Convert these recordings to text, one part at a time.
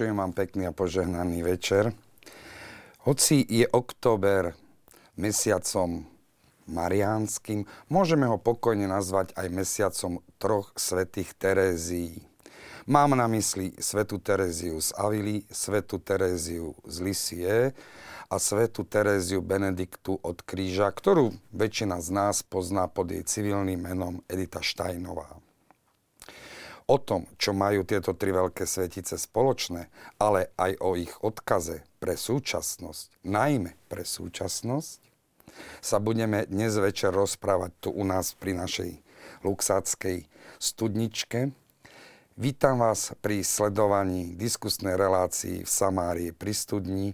Vinšujem vám pekný a požehnaný večer. Hoci je október mesiacom mariánskym, môžeme ho pokojne nazvať aj mesiacom troch svetých Terézií. Mám na mysli svetu Teréziu z Avily, svetu Teréziu z Lisie a svetu Teréziu Benediktu od Kríža, ktorú väčšina z nás pozná pod jej civilným menom Edita Štajnová o tom, čo majú tieto tri veľké svetice spoločné, ale aj o ich odkaze pre súčasnosť, najmä pre súčasnosť, sa budeme dnes večer rozprávať tu u nás pri našej luxáckej studničke. Vítam vás pri sledovaní diskusnej relácii v Samárii pri studni.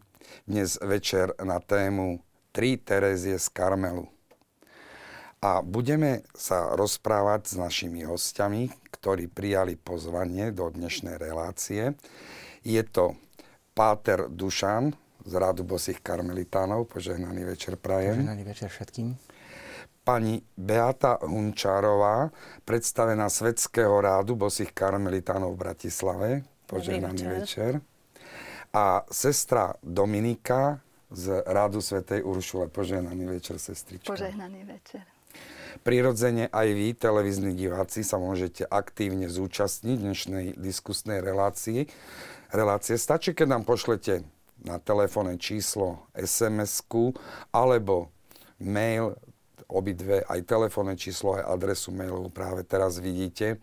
Dnes večer na tému Tri Terezie z Karmelu. A budeme sa rozprávať s našimi hostiami, ktorí prijali pozvanie do dnešnej relácie. Je to Páter Dušan z Rádu bosých karmelitánov. Požehnaný večer prajem. Požehnaný večer všetkým. Pani Beata Hunčárová, predstavená Svetského rádu bosých karmelitánov v Bratislave. Požehnaný večer. večer. A sestra Dominika z Rádu Svetej Uršule. Požehnaný večer, sestrička. Požehnaný večer. Prirodzene aj vy, televízni diváci, sa môžete aktívne zúčastniť dnešnej diskusnej relácii. Relácie stačí, keď nám pošlete na telefónne číslo SMS-ku alebo mail obidve, aj telefónne číslo, aj adresu mailovú práve teraz vidíte e,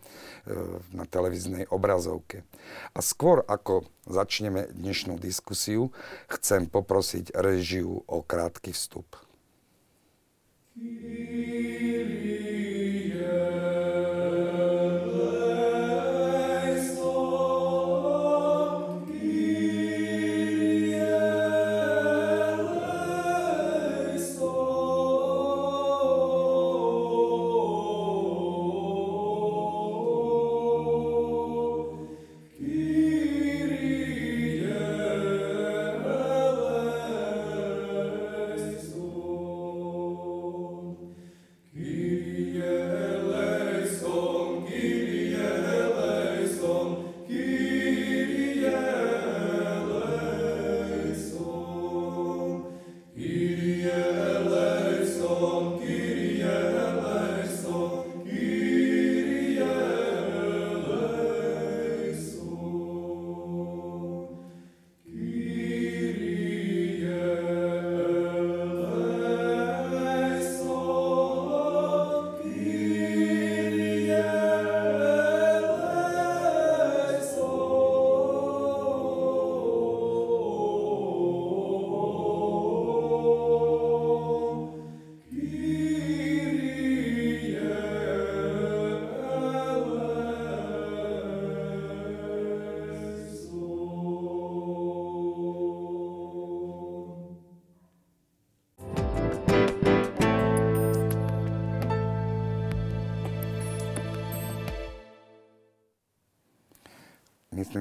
na televíznej obrazovke. A skôr ako začneme dnešnú diskusiu, chcem poprosiť režiu o krátky vstup. Kyrie.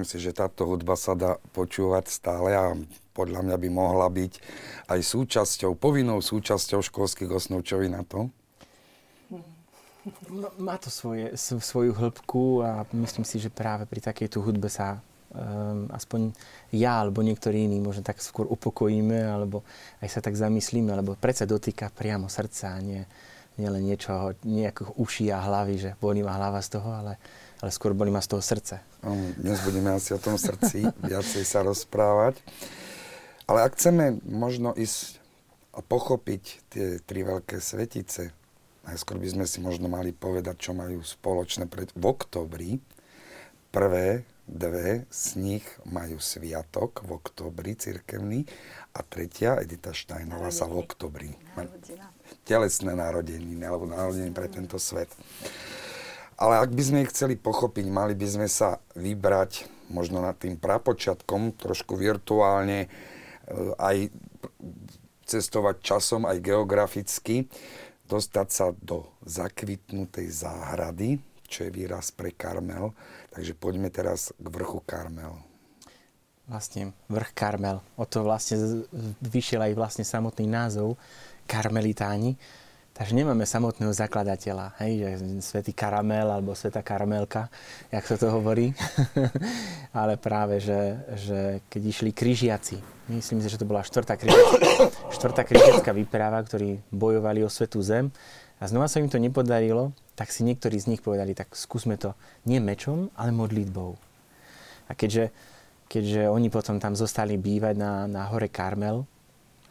Myslím si, že táto hudba sa dá počúvať stále a podľa mňa by mohla byť aj súčasťou, povinnou súčasťou školských osnov. Čo vy na to? Má to svoje, svoju hĺbku a myslím si, že práve pri takejto hudbe sa um, aspoň ja alebo niektorí iní možno tak skôr upokojíme alebo aj sa tak zamyslíme, lebo predsa dotýka priamo srdca a nie, nie len niečoho, nejakých uší a hlavy, že bolí ma hlava z toho, ale ale skôr boli ma z toho srdce. Dnes budeme asi o tom srdci viacej sa rozprávať. Ale ak chceme možno ísť a pochopiť tie tri veľké svetice, najskôr by sme si možno mali povedať, čo majú spoločné pred... v oktobri. Prvé dve z nich majú sviatok v oktobri cirkevný a tretia, Edita Štajnová, sa v oktobri. Telesné narodeniny alebo narodeniny pre tento svet. Ale ak by sme ich chceli pochopiť, mali by sme sa vybrať možno nad tým prapočiatkom, trošku virtuálne, e, aj cestovať časom, aj geograficky, dostať sa do zakvitnutej záhrady, čo je výraz pre Karmel. Takže poďme teraz k vrchu Karmel. Vlastne vrch Karmel. O to vlastne vyšiel aj vlastne samotný názov Karmelitáni Takže nemáme samotného zakladateľa, hej, že svätý karamel alebo sveta karamelka, jak sa to hovorí. Ale práve, že, že keď išli križiaci, myslím si, že to bola štvrtá, križiacká, štvrtá križiacká výprava, ktorí bojovali o svetú zem a znova sa im to nepodarilo, tak si niektorí z nich povedali, tak skúsme to nie mečom, ale modlitbou. A keďže, keďže oni potom tam zostali bývať na, na hore Karmel,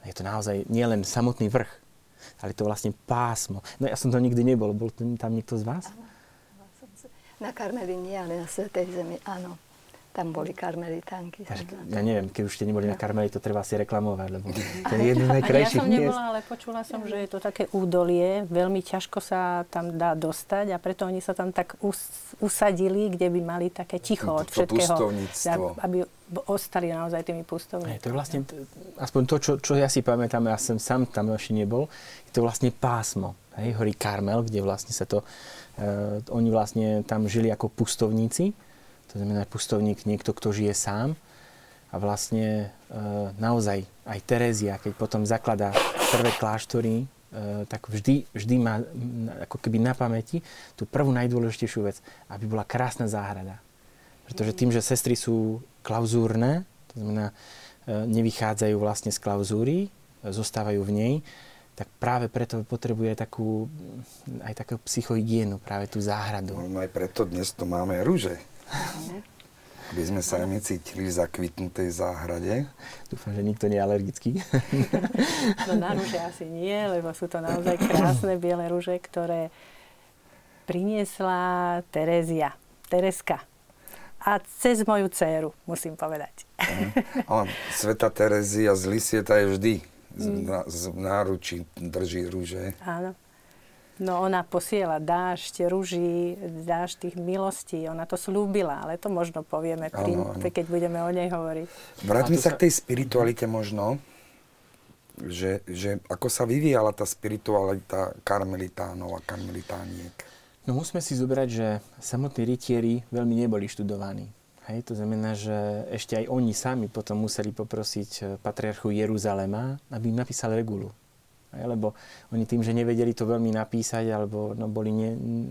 je to naozaj nielen samotný vrch, ale to vlastne pásmo. No ja som to nikdy nebol. Bol tam niekto z vás? Na Karmeli nie, ale na Svetej Zemi áno. Tam boli karmelitánky. Ja neviem, keď už ste neboli no. na karmeli, to treba si reklamovať, lebo to je jedno najkrajších Ja som nebola, ale počula som, že je to také údolie, veľmi ťažko sa tam dá dostať a preto oni sa tam tak us, usadili, kde by mali také ticho od všetkého. Aby ostali naozaj tými pustovníkmi. To je vlastne, aspoň to, čo, čo ja si pamätám, ja som sám tam ešte nebol, je to vlastne pásmo. Hej, horí Karmel, kde vlastne sa to, uh, oni vlastne tam žili ako pustovníci to znamená pustovník, niekto, kto žije sám. A vlastne e, naozaj aj Terezia, keď potom zakladá prvé kláštory, e, tak vždy, vždy má ako keby na pamäti tú prvú najdôležitejšiu vec, aby bola krásna záhrada. Pretože tým, že sestry sú klauzúrne, to znamená, e, nevychádzajú vlastne z klauzúry, zostávajú v nej, tak práve preto potrebuje takú, aj takú psychohygienu, práve tú záhradu. No aj preto dnes tu máme rúže. Aby sme sa aj my cítili v zakvitnutej záhrade. Dúfam, že nikto nie je alergický. No na rúže asi nie, lebo sú to naozaj krásne biele rúže, ktoré priniesla Terezia, Tereska. A cez moju dceru, musím povedať. Ale Sveta Terezia z Lisieta je vždy z, mm. z náručí drží rúže. Áno. No ona posiela dážď rúží, dážď tých milostí. Ona to slúbila, ale to možno povieme, pri, ano, ano. keď budeme o nej hovoriť. Vráťme sa k tej spiritualite možno, že, že ako sa vyvíjala tá spiritualita karmelitánov a karmelitániek. No musíme si zobrať, že samotní rytieri veľmi neboli študovaní. Hej, to znamená, že ešte aj oni sami potom museli poprosiť eh, patriarchu Jeruzalema, aby im napísal regulu lebo oni tým, že nevedeli to veľmi napísať, alebo no, boli ne,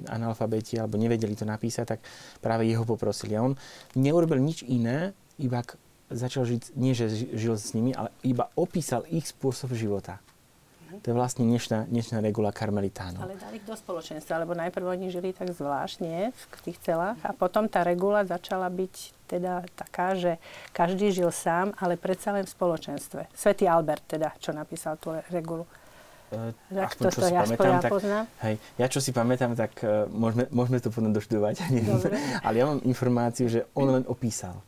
analfabeti, alebo nevedeli to napísať, tak práve jeho poprosili. A on neurobil nič iné, iba začal žiť, nie že žil s nimi, ale iba opísal ich spôsob života. To je vlastne dnešná, dnešná regula karmelitánov. Ale dali do spoločenstva, lebo najprv oni žili tak zvlášť, nie, v tých celách, a potom tá regula začala byť teda taká, že každý žil sám, ale predsa len v spoločenstve. Svetý Albert teda, čo napísal tú regulu. Uh, aspoň, čo si ja pamätám, tak, hej, ja čo si pamätám, tak uh, môžeme, môžeme to potom doštudovať. Ale ja mám informáciu, že on len opísal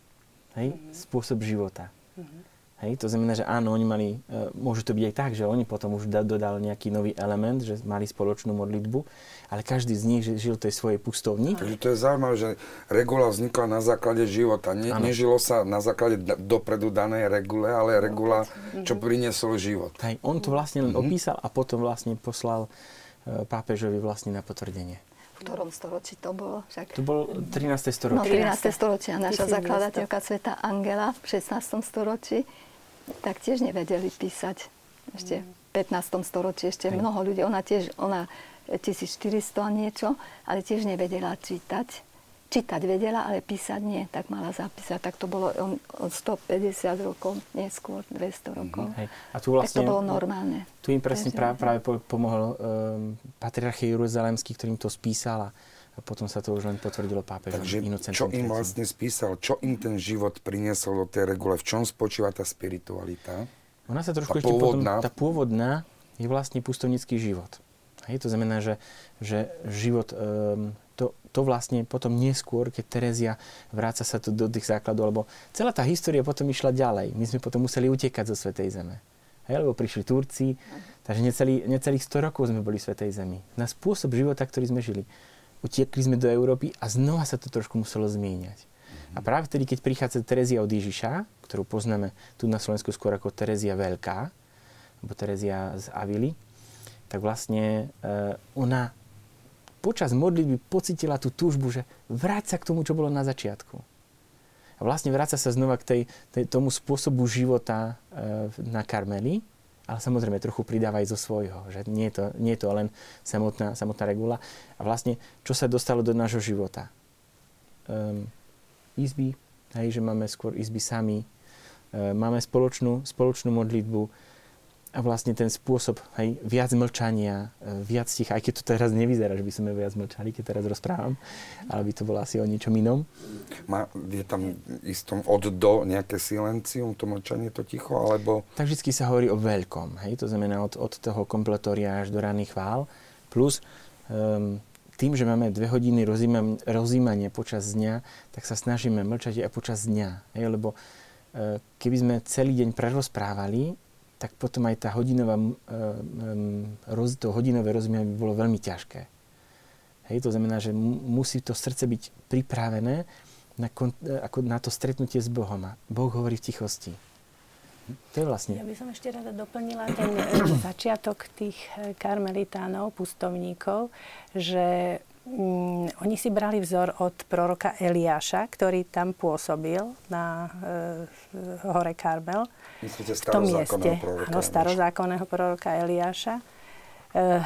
hej, mm-hmm. spôsob života. Mm-hmm. Hej, to znamená, že áno, oni mali, uh, môže to byť aj tak, že oni potom už dodal nejaký nový element, že mali spoločnú modlitbu, ale každý z nich žil tej svojej pustovni. Takže to je zaujímavé, že regula vznikla na základe života. Ne, nežilo sa na základe dopredu danej regule, ale regula, čo priniesol život. Hej, on to vlastne len mm-hmm. opísal a potom vlastne poslal uh, pápežovi vlastne na potvrdenie. V ktorom storočí to bolo? Však... To bol 13. storočie. No, 13. storočie. Naša zakladateľka sveta Angela v 16. storočí tak tiež nevedeli písať. Ešte v 15. storočí ešte Hej. mnoho ľudí. Ona tiež, ona 1400 a niečo, ale tiež nevedela čítať. Čítať vedela, ale písať nie, tak mala zapísať. Tak to bolo od 150 rokov, neskôr 200 rokov. Hej. A tu vlastne, tak to vlastne bolo normálne. Tu im presne práve, práve pomohol um, patriarch Jeruzalemský, ktorým to spísala. A potom sa to už len potvrdilo pápežom Takže čo im vlastne spísal, čo im ten život priniesol do tej regule, v čom spočíva tá spiritualita? Ona sa trošku tá ešte pôvodná. potom, tá pôvodná je vlastne pustovnický život. Hej, to znamená, že, že život, um, to, to vlastne potom neskôr, keď Terezia vráca sa to do tých základov, lebo celá tá história potom išla ďalej. My sme potom museli utekať zo Svetej Zeme. Hej, lebo prišli Turci, takže necelý, necelých 100 rokov sme boli v Svetej Zemi. Na spôsob života, ktorý sme žili. Utiekli sme do Európy a znova sa to trošku muselo zmieňať. A práve vtedy, keď prichádza Terezia od Ježiša, ktorú poznáme tu na Slovensku skôr ako Terezia Veľká, alebo Terezia z Avily, tak vlastne uh, ona počas modlitby pocitila tú túžbu, že vráť sa k tomu, čo bolo na začiatku. A vlastne vráca sa znova k tej, tej, tomu spôsobu života uh, na Karmeli, ale samozrejme trochu pridáva aj zo svojho, že nie je to, nie je to len samotná, samotná regula. A vlastne, čo sa dostalo do nášho života? Um, izby, hej, že máme skôr izby sami, um, máme spoločnú, spoločnú modlitbu, a vlastne ten spôsob, hej, viac mlčania, e, viac ticha, aj keď to teraz nevyzerá, že by sme viac mlčali, keď teraz rozprávam, ale by to bolo asi o niečom inom. Má, je tam istom od do nejaké silencium, to mlčanie, to ticho, alebo... Tak vždy sa hovorí o veľkom, hej, to znamená od, od toho kompletória až do ranných chvál, plus um, tým, že máme dve hodiny rozímanie počas dňa, tak sa snažíme mlčať aj počas dňa, hej, lebo uh, keby sme celý deň prerozprávali, tak potom aj tá hodinová, roz, to hodinové rozumie by bolo veľmi ťažké. Hej, to znamená, že musí to srdce byť pripravené na, ako na to stretnutie s Bohom. A Boh hovorí v tichosti. To je vlastne. Ja by som ešte rada doplnila ten e, začiatok tých e, karmelitánov, pustovníkov, že Mm, oni si brali vzor od proroka Eliáša, ktorý tam pôsobil na e, hore Karmel. Myslíte v tom mieste. Áno, starozákonného proroka Eliáša. E,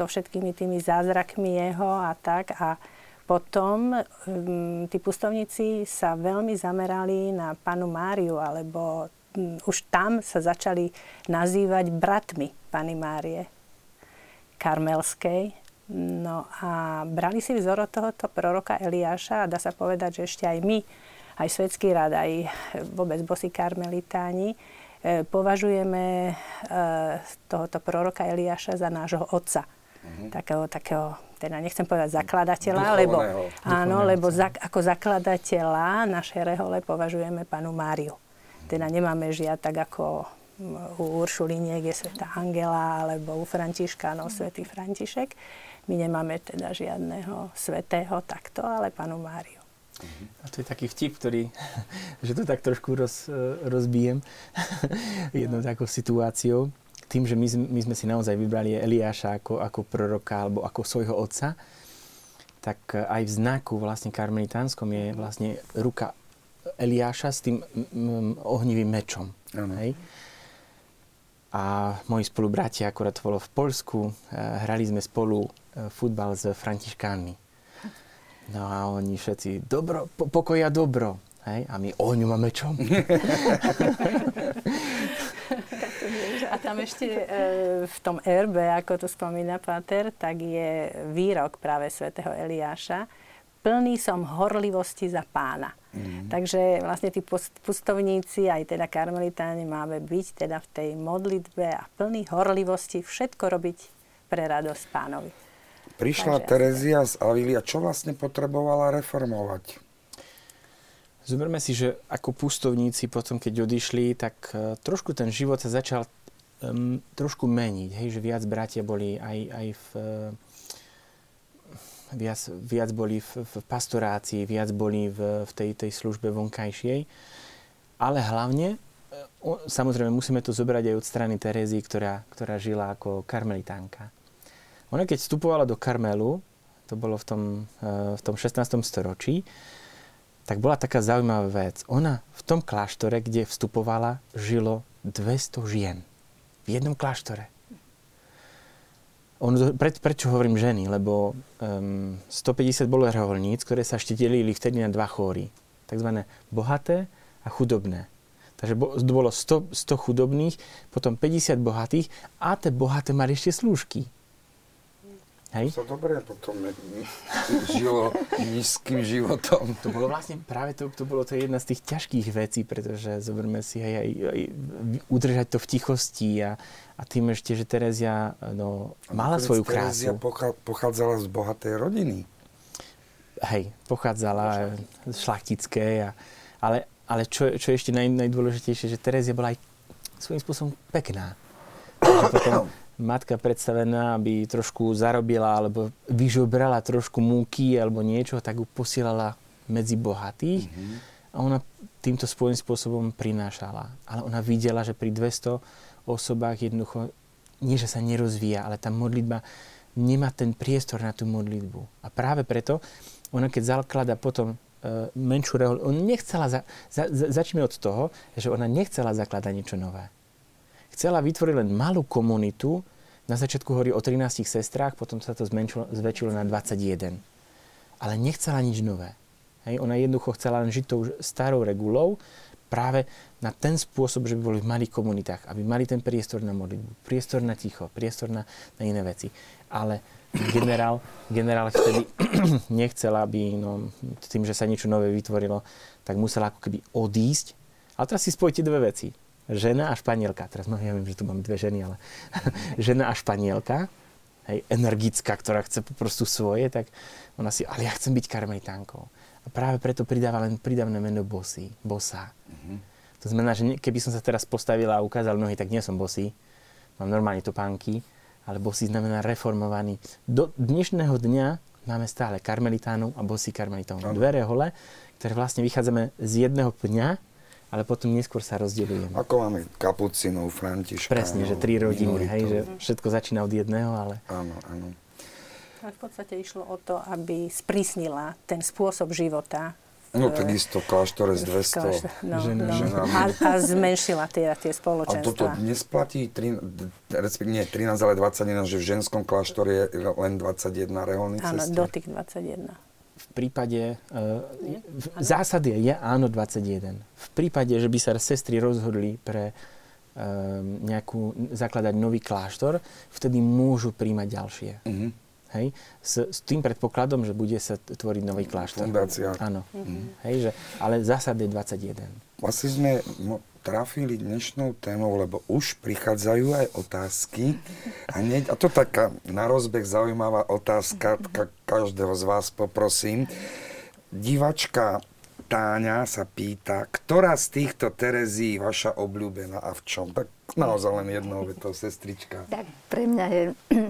so všetkými tými zázrakmi jeho a tak. A potom um, tí pustovníci sa veľmi zamerali na panu Máriu, alebo um, už tam sa začali nazývať bratmi pani Márie Karmelskej No a brali si vzor od tohoto proroka Eliáša a dá sa povedať, že ešte aj my, aj Svetský rad, aj vôbec bosí karmelitáni, e, považujeme e, tohoto proroka Eliáša za nášho otca. Uh-huh. Takého, takého, teda nechcem povedať zakladateľa, lebo, áno, lebo za, ako zakladateľa našej rehole považujeme panu Máriu. Teda nemáme žiať tak ako u Uršuliniek je sveta Angela alebo u Františkánov svätý František. My nemáme teda žiadneho svetého takto, ale panu Máriu. A to je taký vtip, ktorý, že to tak trošku roz, rozbijem jednou takou situáciou. Tým, že my, my sme si naozaj vybrali Eliáša ako, ako proroka alebo ako svojho otca, tak aj v znaku vlastne karmelitánskom je vlastne ruka Eliáša s tým ohnivým mečom. Hej? A moji spolubratia, akorát to bolo v Polsku, eh, hrali sme spolu futbal s františkánmi. No a oni všetci, dobro, po, pokoja dobro. Hej? A my ohňu máme čom. a tam ešte e, v tom erbe, ako to spomína Pater, tak je výrok práve svätého Eliáša. Plný som horlivosti za pána. Mm. Takže vlastne tí pustovníci, aj teda karmelitáni máme byť teda v tej modlitbe a plný horlivosti všetko robiť pre radosť pánovi. Prišla Takže Terezia z Avilia, čo vlastne potrebovala reformovať? Zoberme si, že ako pustovníci potom, keď odišli, tak uh, trošku ten život sa začal um, trošku meniť. Hej, že viac bratia boli aj, aj v... Uh, viac, viac boli v, v pastorácii, viac boli v, v tej, tej službe vonkajšej. Ale hlavne, e, samozrejme, musíme to zobrať aj od strany Terezy, ktorá, ktorá žila ako karmelitánka. Ona keď vstupovala do Karmelu, to bolo v tom, e, v tom 16. storočí, tak bola taká zaujímavá vec. Ona v tom kláštore, kde vstupovala, žilo 200 žien. V jednom kláštore. On, pre, prečo hovorím ženy? Lebo um, 150 bolo reholníc, ktoré sa ešte delili vtedy na dva chóry. Takzvané bohaté a chudobné. Takže bolo 100, 100 chudobných, potom 50 bohatých a tie bohaté mali ešte slúžky. Hej? To dobre potom žilo nízkym životom. To bolo vlastne práve to, to bolo to jedna z tých ťažkých vecí, pretože zoberme si aj, aj, aj udržať to v tichosti a, a tým ešte, že Terezia no, mala svoju krásu. Terezia pochádzala z bohatej rodiny. Hej, pochádzala z šlachtické, a, ale, ale čo, čo je ešte naj, najdôležitejšie, že Terezia bola aj svojím spôsobom pekná. potom matka predstavená, aby trošku zarobila alebo vyžobrala trošku múky alebo niečo, tak ju posielala medzi bohatých mm-hmm. a ona týmto svojím spôsobom prinášala. Ale ona videla, že pri 200 osobách jednoducho nie, že sa nerozvíja, ale tá modlitba nemá ten priestor na tú modlitbu. A práve preto ona keď zaklada potom uh, menšiu reholu, on nechcela, za, za, za, začneme od toho, že ona nechcela zakladať niečo nové chcela vytvoriť len malú komunitu, na začiatku hovorí o 13 sestrách, potom sa to zmenšilo, zväčšilo na 21. Ale nechcela nič nové. Hej, ona jednoducho chcela len žiť tou starou regulou, práve na ten spôsob, že by boli v malých komunitách, aby mali ten priestor na modlitbu, priestor na ticho, priestor na, na iné veci. Ale generál, generál vtedy nechcela, aby no, tým, že sa niečo nové vytvorilo, tak musela ako keby odísť. Ale teraz si spojite dve veci žena a španielka. Teraz no, ja viem, že tu mám dve ženy, ale žena a španielka, hej, energická, ktorá chce prostu svoje, tak ona si, ale ja chcem byť karmelitánkou. A práve preto pridáva len pridavné meno bosy, bosa. Mm-hmm. To znamená, že keby som sa teraz postavila a ukázal nohy, tak nie som bosý. Mám normálne topánky, ale bosý znamená reformovaný. Do dnešného dňa máme stále karmelitánov a bosí karmelitánov. Dvere hole, ktoré vlastne vychádzame z jedného pňa, ale potom neskôr sa rozdeľujeme. Ako máme kapucinov, františka. Presne, že tri rodiny, hej, že všetko začína od jedného, ale... Áno, áno. V podstate išlo o to, aby sprísnila ten spôsob života No takisto kláštore z 200 no, žen, no. A, a zmenšila tie, tie spoločenstva. A toto dnes platí, 3, nie 13, ale 21, že v ženskom kláštore je len 21 reholných Áno, do tých 21 v prípade, uh, v zásade je áno 21. V prípade, že by sa sestry rozhodli pre uh, nejakú, zakladať nový kláštor, vtedy môžu príjmať ďalšie. Uh-huh. Hej? S, s tým predpokladom, že bude sa tvoriť nový kláštor. Fundácia. Áno. Uh-huh. Hej, že, ale zásade je 21. Vlastne sme trafili dnešnou témou, lebo už prichádzajú aj otázky. A, nie, a to taká na rozbeh zaujímavá otázka, ka, každého z vás poprosím. Divačka Táňa sa pýta, ktorá z týchto Terezí vaša obľúbená a v čom? Tak naozaj len jednou vetou, sestrička. Tak pre mňa je,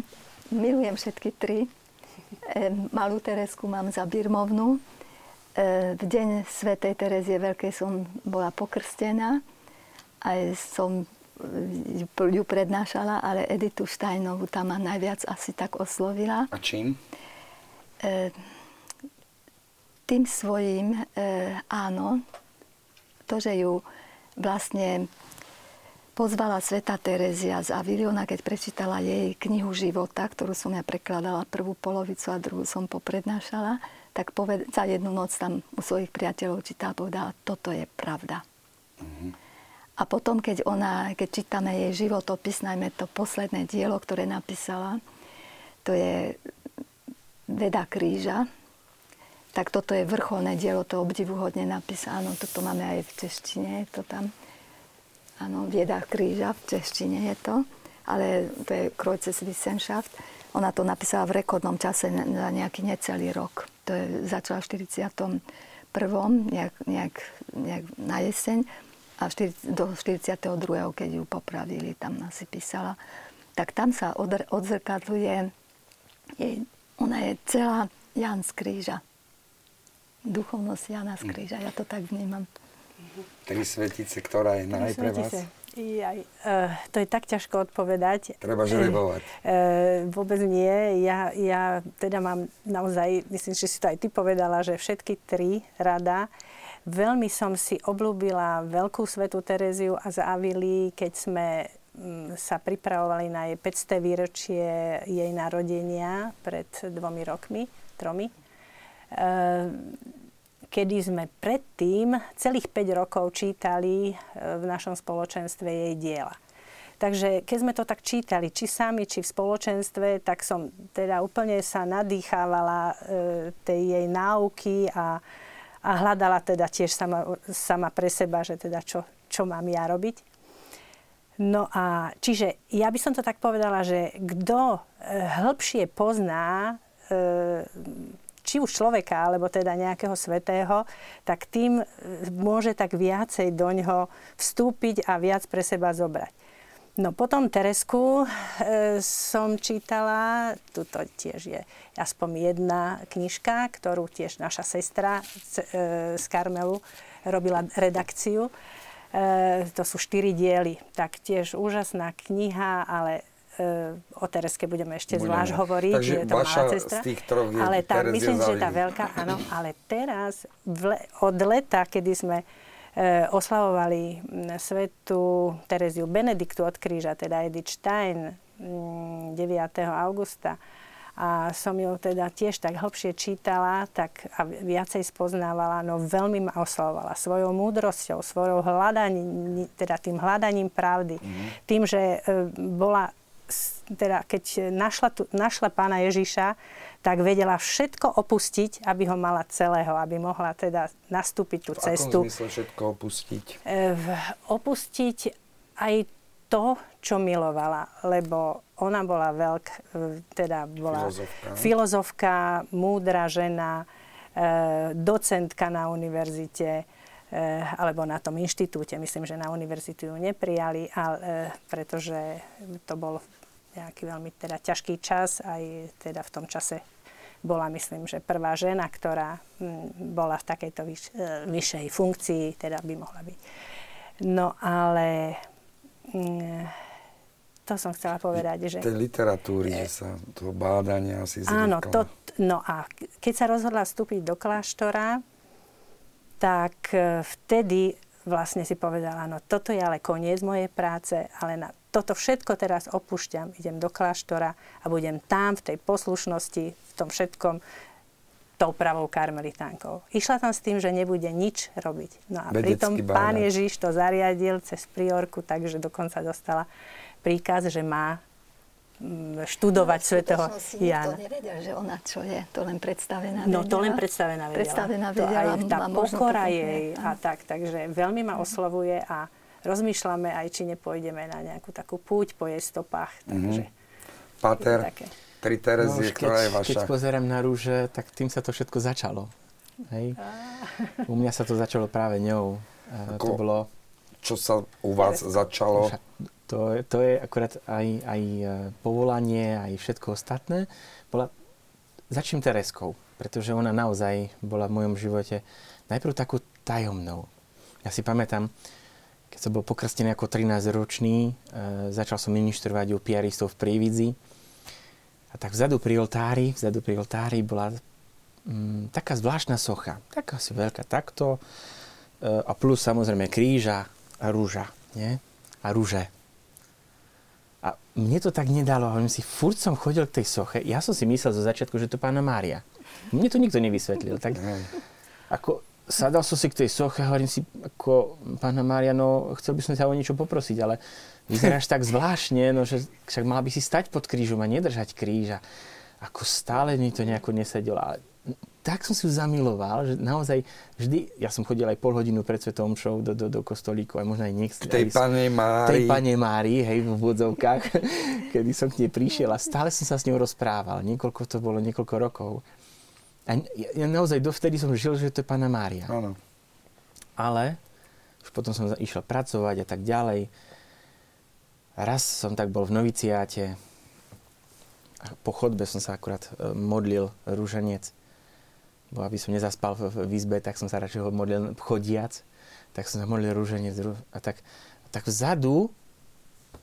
milujem všetky tri. Malú Teresku mám za Birmovnu. V deň Svetej Terezie Veľkej som bola pokrstená aj som ju prednášala, ale Editu Štajnovú tam ma najviac asi tak oslovila. A čím? E, tým svojím, e, áno, to, že ju vlastne pozvala Sveta Terezia z Aviliona, keď prečítala jej knihu života, ktorú som ja prekladala prvú polovicu a druhú som poprednášala, tak poved- za jednu noc tam u svojich priateľov čítala a povedala, toto je pravda. Mm-hmm. A potom, keď, ona, keď čítame jej životopis, najmä to posledné dielo, ktoré napísala, to je Veda kríža, tak toto je vrcholné dielo, to obdivuhodne napísané. Toto máme aj v češtine, je to tam. Áno, Veda kríža, v češtine je to. Ale to je Kreuzes Wissenschaft. Ona to napísala v rekordnom čase za nejaký necelý rok. To je, začala v 41. Nejak, nejak, nejak na jeseň a do 42. keď ju popravili, tam asi písala, tak tam sa odzrkadluje, jej, ona je celá Jan z kríža. Duchovnosť Jana z kríža, ja to tak vnímam. Tri svetice, ktorá je naj pre vás? Jaj, uh, to je tak ťažko odpovedať. Treba žrebovať. Uh, vôbec nie. Ja, ja teda mám naozaj, myslím, že si to aj ty povedala, že všetky tri rada Veľmi som si oblúbila veľkú svetu Tereziu a z keď sme mm, sa pripravovali na jej 500. výročie jej narodenia pred dvomi rokmi, tromi. Ehm, kedy sme predtým celých 5 rokov čítali e, v našom spoločenstve jej diela. Takže keď sme to tak čítali, či sami, či v spoločenstve, tak som teda úplne sa nadýchávala e, tej jej náuky a, a hľadala teda tiež sama, sama pre seba, že teda čo, čo mám ja robiť. No a čiže ja by som to tak povedala, že kto e, hĺbšie pozná e, či už človeka, alebo teda nejakého svetého, tak tým e, môže tak viacej do ňoho vstúpiť a viac pre seba zobrať. No potom Teresku e, som čítala, tuto tiež je aspoň jedna knižka, ktorú tiež naša sestra z, e, z Karmelu robila redakciu. E, to sú štyri diely, tak tiež úžasná kniha, ale e, o Tereske budeme ešte budeme. zvlášť hovoriť. Takže je to vaša sestra. z tých troch Ale tá, myslím, že tá veľká, áno, ale teraz le, od leta, kedy sme oslavovali svetu Tereziu Benediktu od kríža, teda Edith Stein 9. augusta a som ju teda tiež tak hlbšie čítala tak a viacej spoznávala, no veľmi ma oslavovala svojou múdrosťou, svojou hľadaním, teda tým hľadaním pravdy. Mm-hmm. Tým, že e, bola, teda keď našla, tu, našla pána Ježiša, tak vedela všetko opustiť, aby ho mala celého, aby mohla teda nastúpiť tú cestu. V akom všetko opustiť? E, opustiť aj to, čo milovala, lebo ona bola veľk, teda bola filozofka, filozofka múdra žena, e, docentka na univerzite, e, alebo na tom inštitúte. Myslím, že na univerzitu ju neprijali, ale, e, pretože to bol nejaký veľmi teda ťažký čas. Aj teda v tom čase bola, myslím, že prvá žena, ktorá bola v takejto vyš, vyššej funkcii, teda by mohla byť. No ale Mm, to som chcela povedať, že... Tej literatúry, že sa toho bádania asi zvykla. Áno, to, no a keď sa rozhodla vstúpiť do kláštora, tak e, vtedy vlastne si povedala, no toto je ale koniec mojej práce, ale na toto všetko teraz opúšťam, idem do kláštora a budem tam v tej poslušnosti, v tom všetkom tou pravou karmelitánkou. Išla tam s tým, že nebude nič robiť. No a Vedecký pritom bádať. pán Ježiš to zariadil cez priorku, takže dokonca dostala príkaz, že má študovať no, svätého Jana. To nevedel, že ona čo je, to len predstavená vedela. No to len predstavená vedela. Predstavená vedela. To aj tá pokora jej a tak, takže veľmi ma oslovuje a rozmýšľame aj, či nepôjdeme na nejakú takú púť po jej stopách. Takže, mm-hmm. Pater, také tri Terezie, no, ktorá je vaša? Keď pozerám na rúže, tak tým sa to všetko začalo. Hej. U mňa sa to začalo práve ňou. Ako, to bolo... Čo sa u vás začalo? To, to je akurát aj, aj e, povolanie, aj všetko ostatné. Bola, začím Tereskou, pretože ona naozaj bola v mojom živote najprv takú tajomnou. Ja si pamätám, keď som bol pokrstený ako 13-ročný, e, začal som ministrovať u piaristov v Prívidzi a tak vzadu pri oltári, vzadu pri oltári bola mm, taká zvláštna socha. Taká si veľká takto. E, a plus samozrejme kríža a rúža. Nie? A rúže. A mne to tak nedalo, ale si furt som chodil k tej soche. Ja som si myslel zo začiatku, že to pána Mária. Mne to nikto nevysvetlil. Tak ako sadal som si k tej soche a hovorím si, ako pána Mária, no chcel by som ťa o niečo poprosiť, ale vyzeráš tak zvláštne, no že však mala by si stať pod krížom a nedržať kríža. Ako stále mi to nejako nesedelo. Ale tak som si ju zamiloval, že naozaj vždy, ja som chodil aj pol hodinu pred Svetom Show do, do, do kostolíku, aj možno aj niekto. K tej pane Mári. Tej pane Mári, hej, v vodzovkách, kedy som k nej prišiel a stále som sa s ňou rozprával. Niekoľko to bolo, niekoľko rokov. A ja, ja naozaj dovtedy som žil, že to je pána Mária. Áno. Ale už potom som išiel pracovať a tak ďalej raz som tak bol v noviciáte a po chodbe som sa akurát e, modlil rúženec. Bo aby som nezaspal v, v izbe, tak som sa radšej modlil chodiac. Tak som sa modlil rúženec a tak, tak vzadu,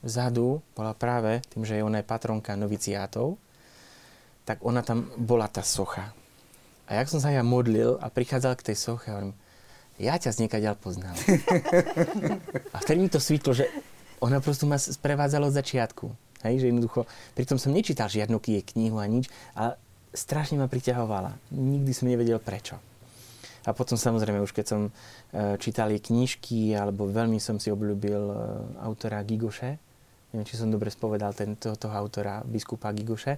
vzadu bola práve tým, že je ona je patronka noviciátov, tak ona tam bola tá socha. A jak som sa ja modlil a prichádzal k tej soche, hovorím, ja ťa z niekaďal poznám. a vtedy mi to svítlo, že ona prosto ma sprevádzala od začiatku. Hej, že jednoducho, pritom som nečítal žiadnu knihu a nič, ale strašne ma priťahovala. Nikdy som nevedel prečo. A potom samozrejme už keď som e, čítal jej knižky, alebo veľmi som si obľúbil e, autora Gigoše, neviem, či som dobre spovedal ten, toho, autora, biskupa Gigoše,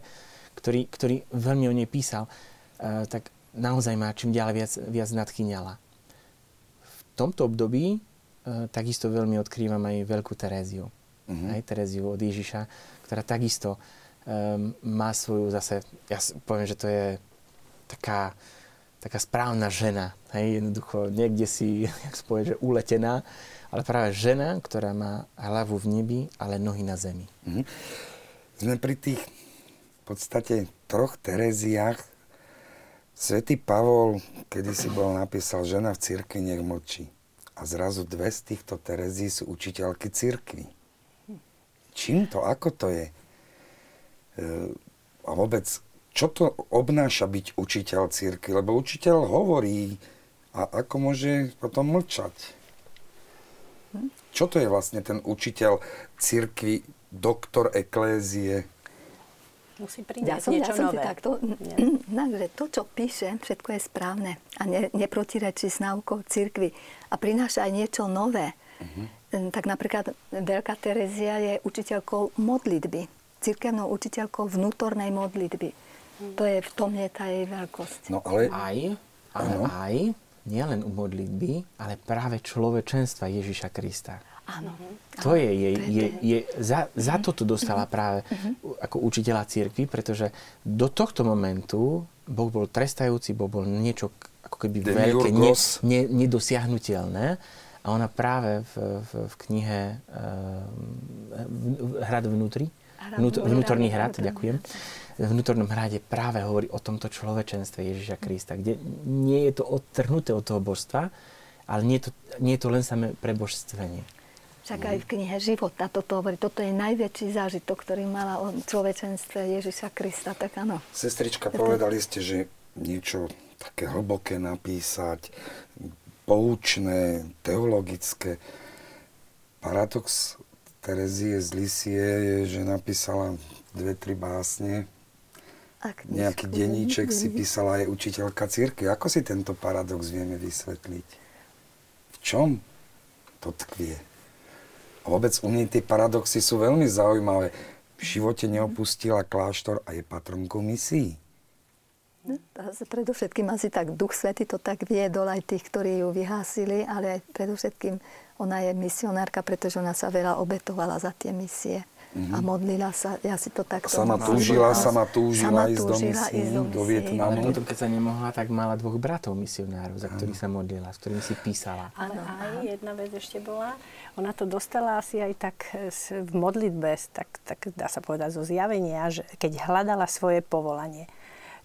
ktorý, ktorý veľmi o nej písal, e, tak naozaj ma čím ďalej viac, viac nadchyňala. V tomto období takisto veľmi odkrývam aj veľkú Teréziu. Uh-huh. Aj Teréziu od Ježiša, ktorá takisto um, má svoju zase, ja poviem, že to je taká, taká správna žena. Hej, jednoducho niekde si, jak sa že uletená, ale práve žena, ktorá má hlavu v nebi, ale nohy na zemi. Uh-huh. Sme pri tých v podstate troch Tereziách. Svetý Pavol, kedy si bol napísal, žena v cirkvi nech mlčí a zrazu dve z týchto Terezí sú učiteľky cirkvy. Čím to, ako to je? E, a vôbec, čo to obnáša byť učiteľ cirkvi? Lebo učiteľ hovorí, a ako môže potom mlčať? Čo to je vlastne ten učiteľ cirkvi, doktor eklézie? Musí Ja priniesť som, niečo ja som nové. si takto, takže to, čo píše, všetko je správne a ne, neprotirečí s náukou cirkvi a prináša aj niečo nové. Uh-huh. Tak napríklad Veľká Terezia je učiteľkou modlitby, cirkevnou učiteľkou vnútornej modlitby. To je, v tom je tá jej veľkosť. No ale Aj, ale Áno. aj, nielen u modlitby, ale práve človečenstva Ježiša Krista. Áno. To je jej, to je- je, je- je, za, za to tu dostala práve ako učiteľa církvy, pretože do tohto momentu Boh bol trestajúci, Boh bol niečo ako keby veľké, ne, ne, nedosiahnutelné. A ona práve v, v, v knihe uh, Hrad vnútri, vnút, vnútorný hrad ďakujem, v vnútornom hrade práve hovorí o tomto človečenstve Ježiša Krista, kde nie je to odtrhnuté od toho božstva, ale nie je to, nie je to len samé prebožstvenie. Však aj v knihe Života toto hovorí. Toto je najväčší zážitok, ktorý mala o človečenstve Ježiša Krista. Tak áno. Sestrička, povedali ste, že niečo také hlboké napísať, poučné, teologické. Paradox Terezie z Lisie je, že napísala dve, tri básne. A Nejaký denníček si písala aj učiteľka církvy. Ako si tento paradox vieme vysvetliť? V čom to tkvie? A vôbec u nej tie paradoxy sú veľmi zaujímavé. V živote neopustila kláštor a je patronkou misií. No, Predovšetkým asi tak Duch Svety to tak viedol aj tých, ktorí ju vyhásili, ale aj predovšetkým ona je misionárka, pretože ona sa veľa obetovala za tie misie. A modlila sa, ja si to takto... Sama túžila, sama túžila sama ísť do túžila misií, ísť do misií. Vietnamu. Potom, keď sa nemohla, tak mala dvoch bratov misionárov, za ktorých sa modlila, s ktorými si písala. Ale aj jedna vec ešte bola, ona to dostala asi aj tak s- v modlitbe, tak, tak dá sa povedať zo zjavenia, že keď hľadala svoje povolanie.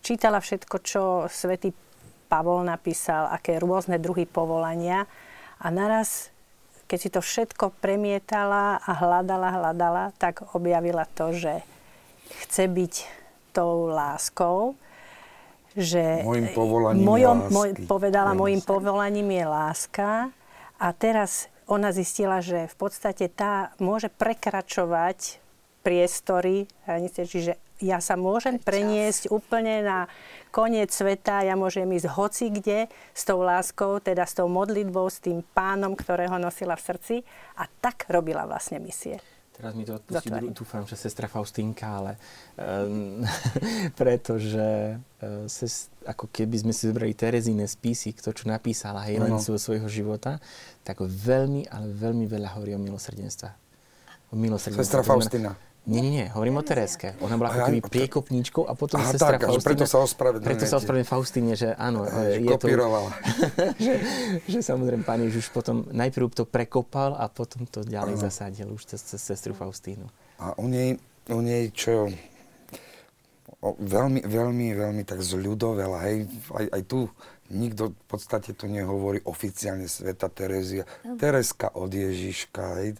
Čítala všetko, čo svätý Pavol napísal, aké rôzne druhy povolania a naraz, keď si to všetko premietala a hľadala, hľadala, tak objavila to, že chce byť tou láskou, že Mojím povolaním mojom, lásky. moj, povedala, Je mojim povolaním je láska a teraz ona zistila, že v podstate tá môže prekračovať priestory, hranice, čiže ja sa môžem preniesť úplne na koniec sveta, ja môžem ísť hoci kde s tou láskou, teda s tou modlitbou, s tým pánom, ktorého nosila v srdci a tak robila vlastne misie. Teraz mi to odpustí, dúfam, že sestra Faustínka, ale um, pretože uh, ses, ako keby sme si zobrali Terezíne spisy, kto čo napísala, hej, len zo svojho života, tak veľmi, ale veľmi veľa hovorí o milosrdenstva. O milosrdenstva. Sestra To znamená- Faustina. Nie, nie, nie, hovorím o Tereske. Ona bola ako keby to- priekopníčkou a potom Aha, sestra tak, a že Faustina. preto sa ospravedlňujete. Preto sa ospravedlňujem Faustine, že áno, Že je to, kopírovala. že, že samozrejme pán Ježiš potom najprv to prekopal a potom to ďalej zasadil už cez, cez sestru Faustínu. A u nej, u nej čo o, veľmi, veľmi, veľmi tak zľudovela, hej, aj, aj tu nikto v podstate to nehovorí oficiálne Sveta Terezia. Tereska od Ježiška, hej.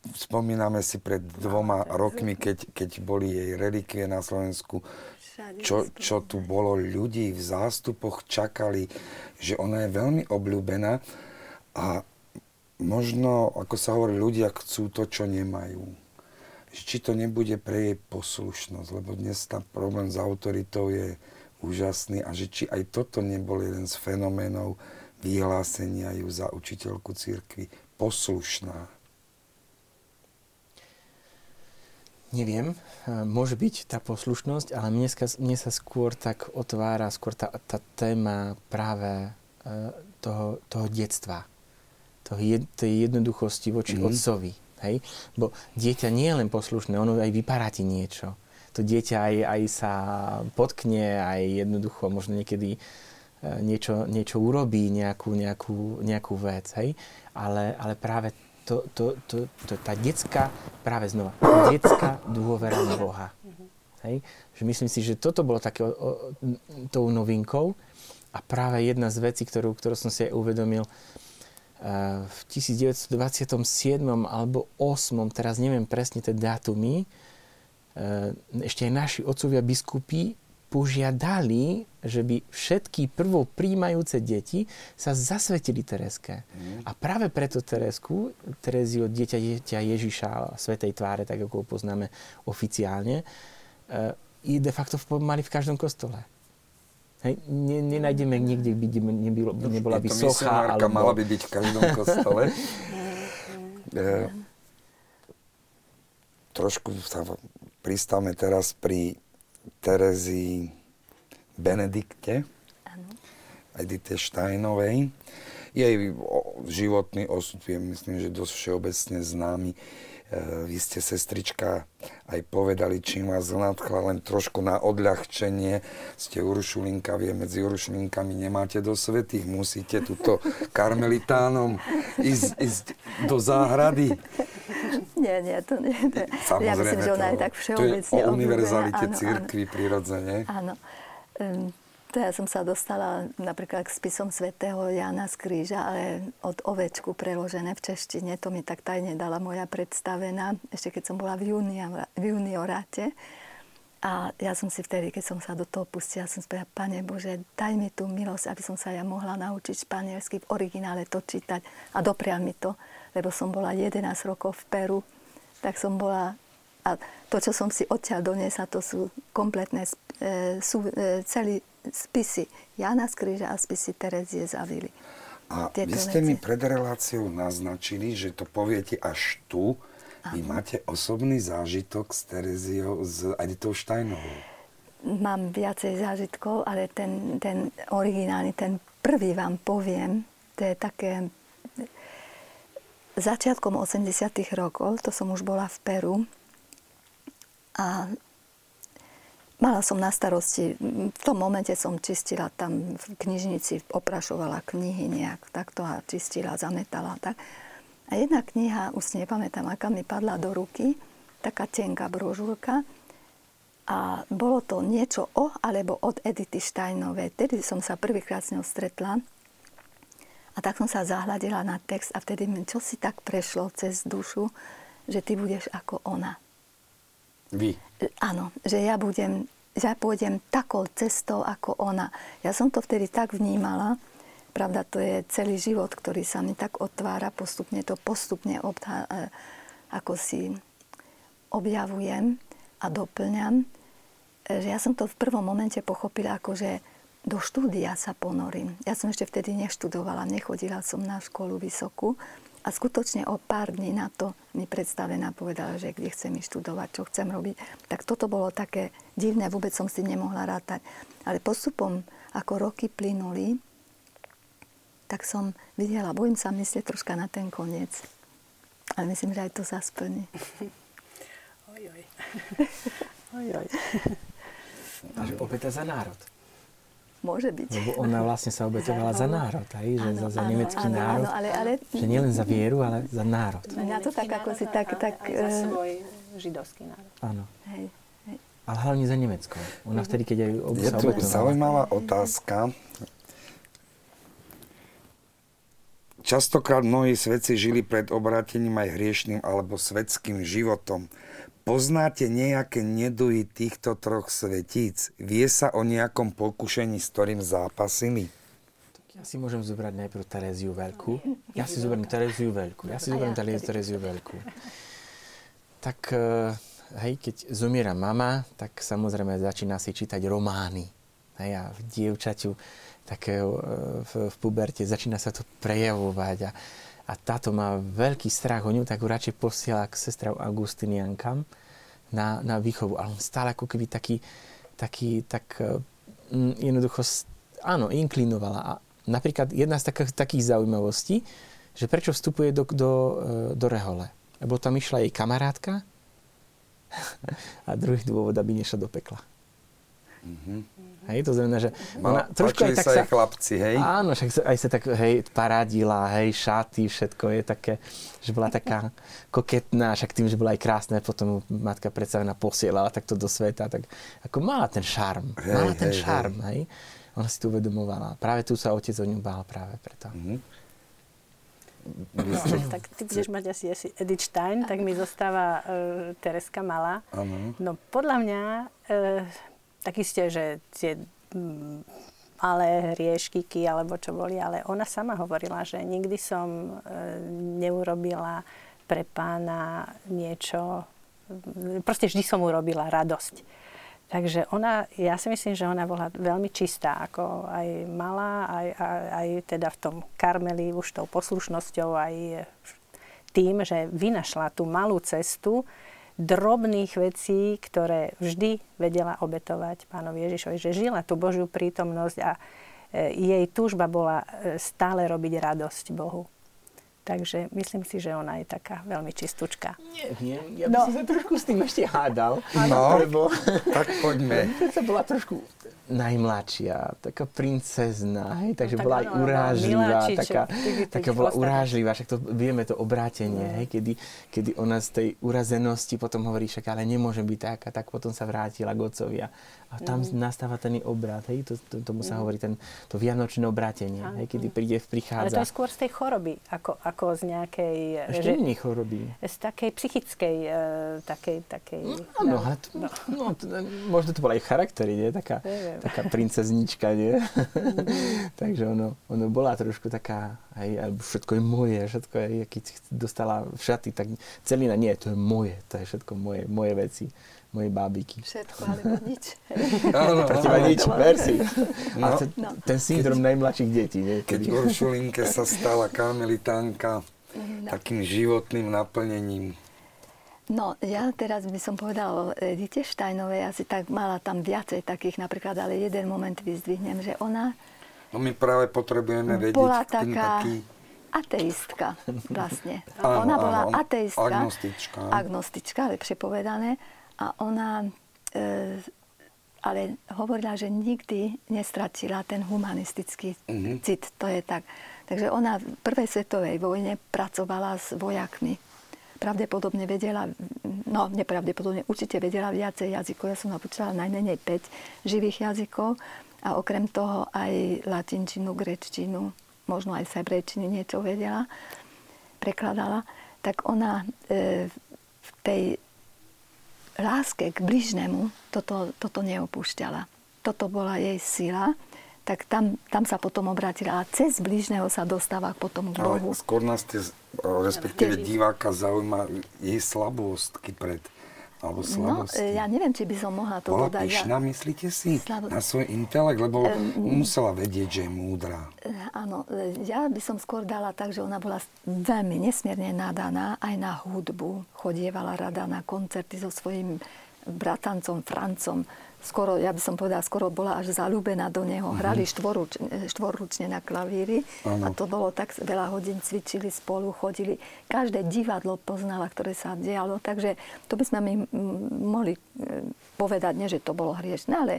Spomíname si pred dvoma rokmi, keď, keď boli jej relikvie na Slovensku, čo, čo tu bolo ľudí v zástupoch, čakali, že ona je veľmi obľúbená. A možno, ako sa hovorí, ľudia chcú to, čo nemajú. Či to nebude pre jej poslušnosť, lebo dnes tá problém s autoritou je úžasný. A že či aj toto nebol jeden z fenoménov vyhlásenia ju za učiteľku církvy poslušná. Neviem, e, môže byť tá poslušnosť, ale mne, ska- mne sa skôr tak otvára skôr tá, tá téma práve e, toho, toho detstva. Toho jed, tej jednoduchosti voči Mhm. mm. otcovi. Hej? Bo dieťa nie je len poslušné, ono aj vypará ti niečo. To dieťa aj, aj sa potkne, aj jednoducho možno niekedy e, niečo, niečo urobí, nejakú, nejakú, nejakú vec. Hej? Ale, ale práve to, to, to, to, tá detská, práve znova, detská dôvera v Boha. Hej? Že myslím si, že toto bolo také o, o, tou novinkou a práve jedna z vecí, ktorú, ktorú som si aj uvedomil, eh, v 1927 alebo 8, teraz neviem presne tie dátumy, eh, ešte aj naši otcovia biskupy požiadali, že by všetky prvo príjmajúce deti sa zasvetili Tereske. Mm. A práve preto Teresku, Terezio, dieťa, dieťa Ježiša, Svetej tváre, tak ako ho poznáme oficiálne, i de facto mali v každom kostole. Hej, ne, nenájdeme nikde, kde by nebylo, nebola by socha. Alebo... mala by byť v každom kostole. e, trošku sa pristavme teraz pri Terezii Benedikte, Edite Štajnovej. Jej životný osud je, myslím, že dosť všeobecne známy. E, vy ste, sestrička, aj povedali, čím vás nadchla, len trošku na odľahčenie. Ste Urušulinka, vie, medzi Urušulinkami nemáte do svetých, musíte túto karmelitánom ísť, ísť do záhrady. Nie, nie, to nie. To, Samozrejme, ja myslím, že ona je tak všeobecne To je o univerzalite církvy prirodzene. Áno. Um, ja som sa dostala napríklad k spisom svätého Jana z Kríža, ale od ovečku preložené v češtine. To mi tak tajne dala moja predstavená, ešte keď som bola v, junior, v junioráte. A ja som si vtedy, keď som sa do toho pustila, som povedala, Pane Bože, daj mi tú milosť, aby som sa ja mohla naučiť španielsky v originále to čítať. A doprial mi to, lebo som bola 11 rokov v Peru, tak som bola... A to, čo som si odtiaľ doniesla, to sú kompletné, e, sú e, celý spisy Jana z Kríža a spisy Terezie Zavily. A vy ste veci. mi pred reláciou naznačili, že to poviete až tu. Vy máte osobný zážitok s Tereziou, s Editou Štajnovou. Mám viacej zážitkov, ale ten, ten originálny, ten prvý vám poviem, to je také začiatkom 80 rokov, to som už bola v Peru a Mala som na starosti, v tom momente som čistila tam v knižnici, oprašovala knihy nejak takto a čistila, zametala. Tak. A jedna kniha, už si nepamätám, aká mi padla do ruky, taká tenká brožúrka. A bolo to niečo o alebo od Edity Steinovej. Tedy som sa prvýkrát s ňou stretla. A tak som sa zahľadila na text a vtedy mi čo si tak prešlo cez dušu, že ty budeš ako ona. Vy? Áno, že ja budem, ja pôjdem takou cestou ako ona. Ja som to vtedy tak vnímala, pravda, to je celý život, ktorý sa mi tak otvára, postupne to postupne obtá, e, ako si objavujem a doplňam, e, že ja som to v prvom momente pochopila ako, že do štúdia sa ponorím. Ja som ešte vtedy neštudovala, nechodila som na školu vysokú, a skutočne o pár dní na to mi predstavená povedala, že kde chcem ísť študovať, čo chcem robiť. Tak toto bolo také divné, vôbec som si nemohla rátať. Ale postupom, ako roky plynuli, tak som videla, bojím sa myslieť troška na ten koniec. Ale myslím, že aj to sa splní. Oj, oj. oj, oj. Takže obeta za národ. Môže byť. Lebo ona vlastne sa obetovala za národ, aj, že áno, za, za áno, nemecký áno, národ. Áno, ale, ale... Že nielen za vieru, ale za národ. Mňa to tak ako si tak... tak aj za eh, svoj židovský národ. Áno. Hej, hej. Ale hlavne za Nemecko. Ona vtedy, keď aj ob, Je tu zaujímavá otázka. Častokrát mnohí svedci žili pred obrátením aj hriešným alebo svetským životom. Poznáte nejaké neduhy týchto troch svetíc? Vie sa o nejakom pokušení, s ktorým zápasili? Ja si môžem zobrať najprv Tereziu Veľkú. Ja si zoberiem Tereziu Veľkú. Ja si zoberiem Tereziu Veľkú. Tak, eh, hej, keď zomiera mama, tak samozrejme začína si čítať romány. Hej, a v dievčaťu takého eh, v, v puberte začína sa to prejavovať a, a táto má veľký strach o ňu, tak ju radšej posiela k sestrám Augustiniankam na, na výchovu. Ale on stále ako keby taký, taký tak mm, jednoducho, áno, inklinovala. A napríklad jedna z takých, takých zaujímavostí, že prečo vstupuje do, do, e, do rehole. Lebo tam išla jej kamarátka a druhý dôvod, aby nešla do pekla. Mm-hmm. Hej, to znamená, že no, ona trošku aj tak sa... chlapci, hej? Áno, však aj sa tak, hej, paradila, hej, šaty, všetko je také, že bola taká koketná, však tým, že bola aj krásna, potom matka predstavená posielala takto do sveta, tak ako mala ten šarm, hej, mala ten hej, šarm, hej. hej. Ona si to uvedomovala. Práve tu sa otec o ňu bál práve preto. Mm-hmm. tak ty budeš mať asi, asi Edith Stein, tak mi zostáva uh, Tereska Malá. Ano. No podľa mňa uh, tak isté, že tie mm, malé hrieškiky alebo čo boli, ale ona sama hovorila, že nikdy som e, neurobila pre pána niečo, proste vždy som urobila radosť. Takže ona, ja si myslím, že ona bola veľmi čistá, ako aj malá, aj, aj, aj teda v tom Karmeli už tou poslušnosťou, aj tým, že vynašla tú malú cestu drobných vecí, ktoré vždy vedela obetovať pánovi Ježišovi, že žila tú Božiu prítomnosť a e, jej túžba bola e, stále robiť radosť Bohu. Takže myslím si, že ona je taká veľmi čistúčka. Nie, nie, ja by no. som sa trošku s tým ešte hádal. No, lebo... tak poďme. sa bola trošku najmladšia, taká princezna, hej, takže no, bola aj urážlivá, taká, taká bola urážlivá, však to vieme to obrátenie, no. hej, kedy, kedy ona z tej urazenosti potom hovorí, však ale nemôžem byť taká, tak potom sa vrátila k otcovi a, a tam mm. nastáva ten obrát, hej, to, to, tomu sa mm. hovorí ten, to vianočné obrátenie, hej, kedy príde, prichádza. Ale to je skôr z tej choroby, ako, ako z nejakej... Ešte že, choroby. Z takej psychickej, uh, takej, takej... No, no, no, to, no. no možno to bola aj charaktery, nie? Taká, Neviem taká princeznička, nie? Mm-hmm. Takže ono, ono bola trošku taká, aj, všetko je moje, všetko je, keď dostala šaty, tak celina, nie, to je moje, to je všetko moje, moje veci, moje bábiky. Všetko, alebo nič. Áno, Pre teba nič, merci. No. A ten, no. ten syndrom keď, najmladších detí, nie? Keď Uršulinke sa stala karmelitánka no. takým životným naplnením No, ja teraz by som povedala o Edite Štajnovej, asi tak mala tam viacej takých napríklad, ale jeden moment vyzdvihnem, že ona... No my práve potrebujeme vedieť, bola taká taký... ateistka vlastne. Áno, ona bola áno, ateistka. Agnostička. Agnostička, lepšie povedané. A ona e, ale hovorila, že nikdy nestratila ten humanistický uh-huh. cit. To je tak. Takže ona v prvej svetovej vojne pracovala s vojakmi pravdepodobne vedela, no nepravdepodobne, určite vedela viacej jazykov. Ja som napúčala najmenej 5 živých jazykov a okrem toho aj latinčinu, grečtinu, možno aj sebrečinu niečo vedela, prekladala. Tak ona e, v tej láske k bližnému toto, toto neopúšťala. Toto bola jej sila tak tam, tam sa potom obrátila. A cez blížneho sa dostáva potom k Bohu. Ale skôr nás tie, respektíve diváka zaujíma jej slabostky pred alebo no, slabosti. No, ja neviem, či by som mohla to Bola dodať. pyšná, myslíte si, Slabo... na svoj intelekt? Lebo um, musela vedieť, že je múdra. Eh, áno, eh, ja by som skôr dala tak, že ona bola veľmi nesmierne nadaná aj na hudbu. Chodievala rada na koncerty so svojím bratancom Francom skoro, ja by som povedala, skoro bola až zalúbená do neho. Uh-huh. Hrali štvorručne na klavíri uh-huh. a to bolo tak veľa hodín, cvičili spolu, chodili. Každé divadlo poznala, ktoré sa dialo, takže to by sme mi mohli e, povedať, nie, že to bolo hriešne, ale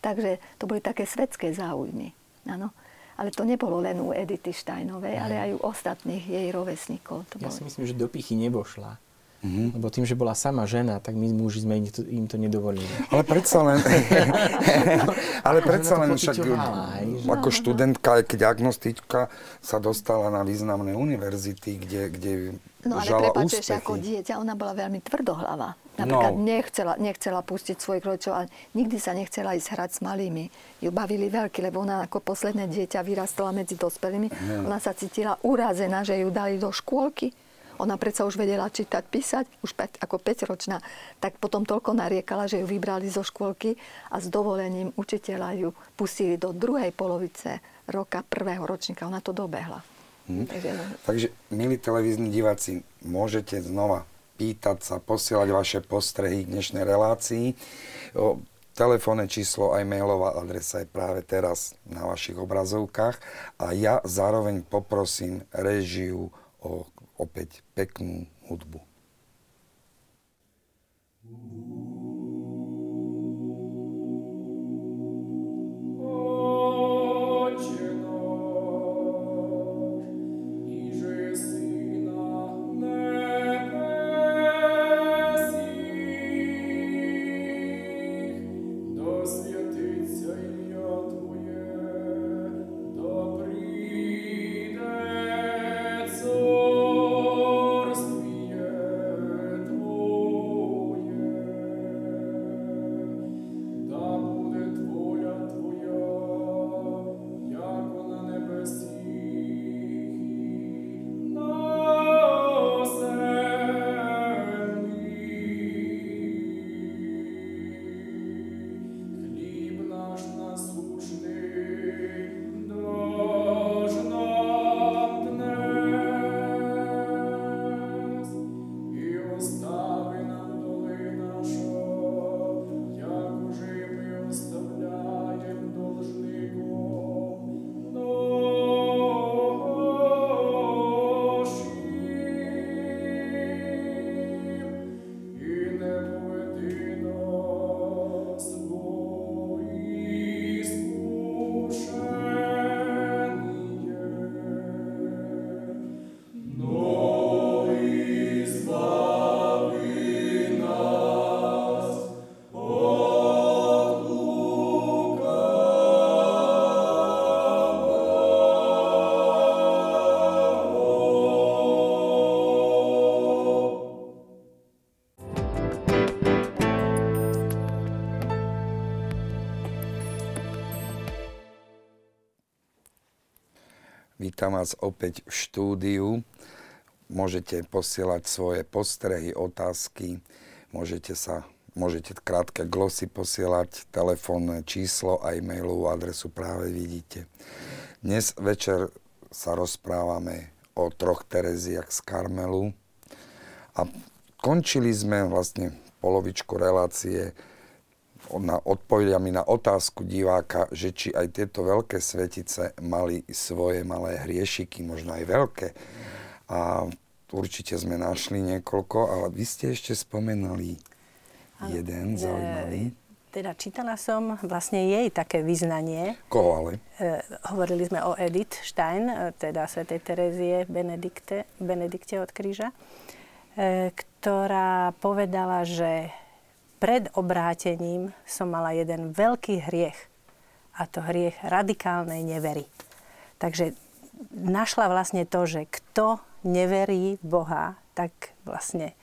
takže to boli také svetské záujmy. Áno. Ale to nebolo len u Edity Štajnovej, ale aj u ostatných jej rovesníkov. To ja boli... si myslím, že do pichy nebošla. Mm-hmm. Lebo tým, že bola sama žena, tak my muži sme im to, im to nedovolili. Ale predsa len, ale predsa len však ako študentka, keď agnostička sa dostala na významné univerzity, kde, kde No ale prepáčeš, ako dieťa, ona bola veľmi tvrdohlava. Napríklad no. nechcela, nechcela pustiť svojich rodičov a nikdy sa nechcela ísť hrať s malými. Ju bavili veľký, lebo ona ako posledné dieťa vyrastala medzi dospelými. Mm. Ona sa cítila urazená, že ju dali do škôlky ona predsa už vedela čítať, písať, už 5, ako 5-ročná, tak potom toľko nariekala, že ju vybrali zo škôlky a s dovolením učiteľa ju pustili do druhej polovice roka prvého ročníka. Ona to dobehla. Hm. Takže, no. Takže, milí televízni diváci, môžete znova pýtať sa, posielať vaše postrehy k dnešnej relácii. O, telefónne číslo aj mailová adresa je práve teraz na vašich obrazovkách a ja zároveň poprosím režiu o opäť peknú hudbu. Vítam vás opäť v štúdiu. Môžete posielať svoje postrehy, otázky, môžete sa Môžete krátke glosy posielať, telefónne číslo a e-mailovú adresu práve vidíte. Dnes večer sa rozprávame o troch Tereziach z Karmelu a končili sme vlastne polovičku relácie na odpovediami na otázku diváka, že či aj tieto veľké svetice mali svoje malé hriešiky, možno aj veľké. A určite sme našli niekoľko, ale vy ste ešte spomenali jeden zaujímavý. Teda čítala som vlastne jej také vyznanie. Koho ale? E, hovorili sme o Edith Stein, e, teda svätej Terezie Benedikte, Benedikte od kríža, e, ktorá povedala, že pred obrátením som mala jeden veľký hriech. A to hriech radikálnej nevery. Takže našla vlastne to, že kto neverí v Boha, tak vlastne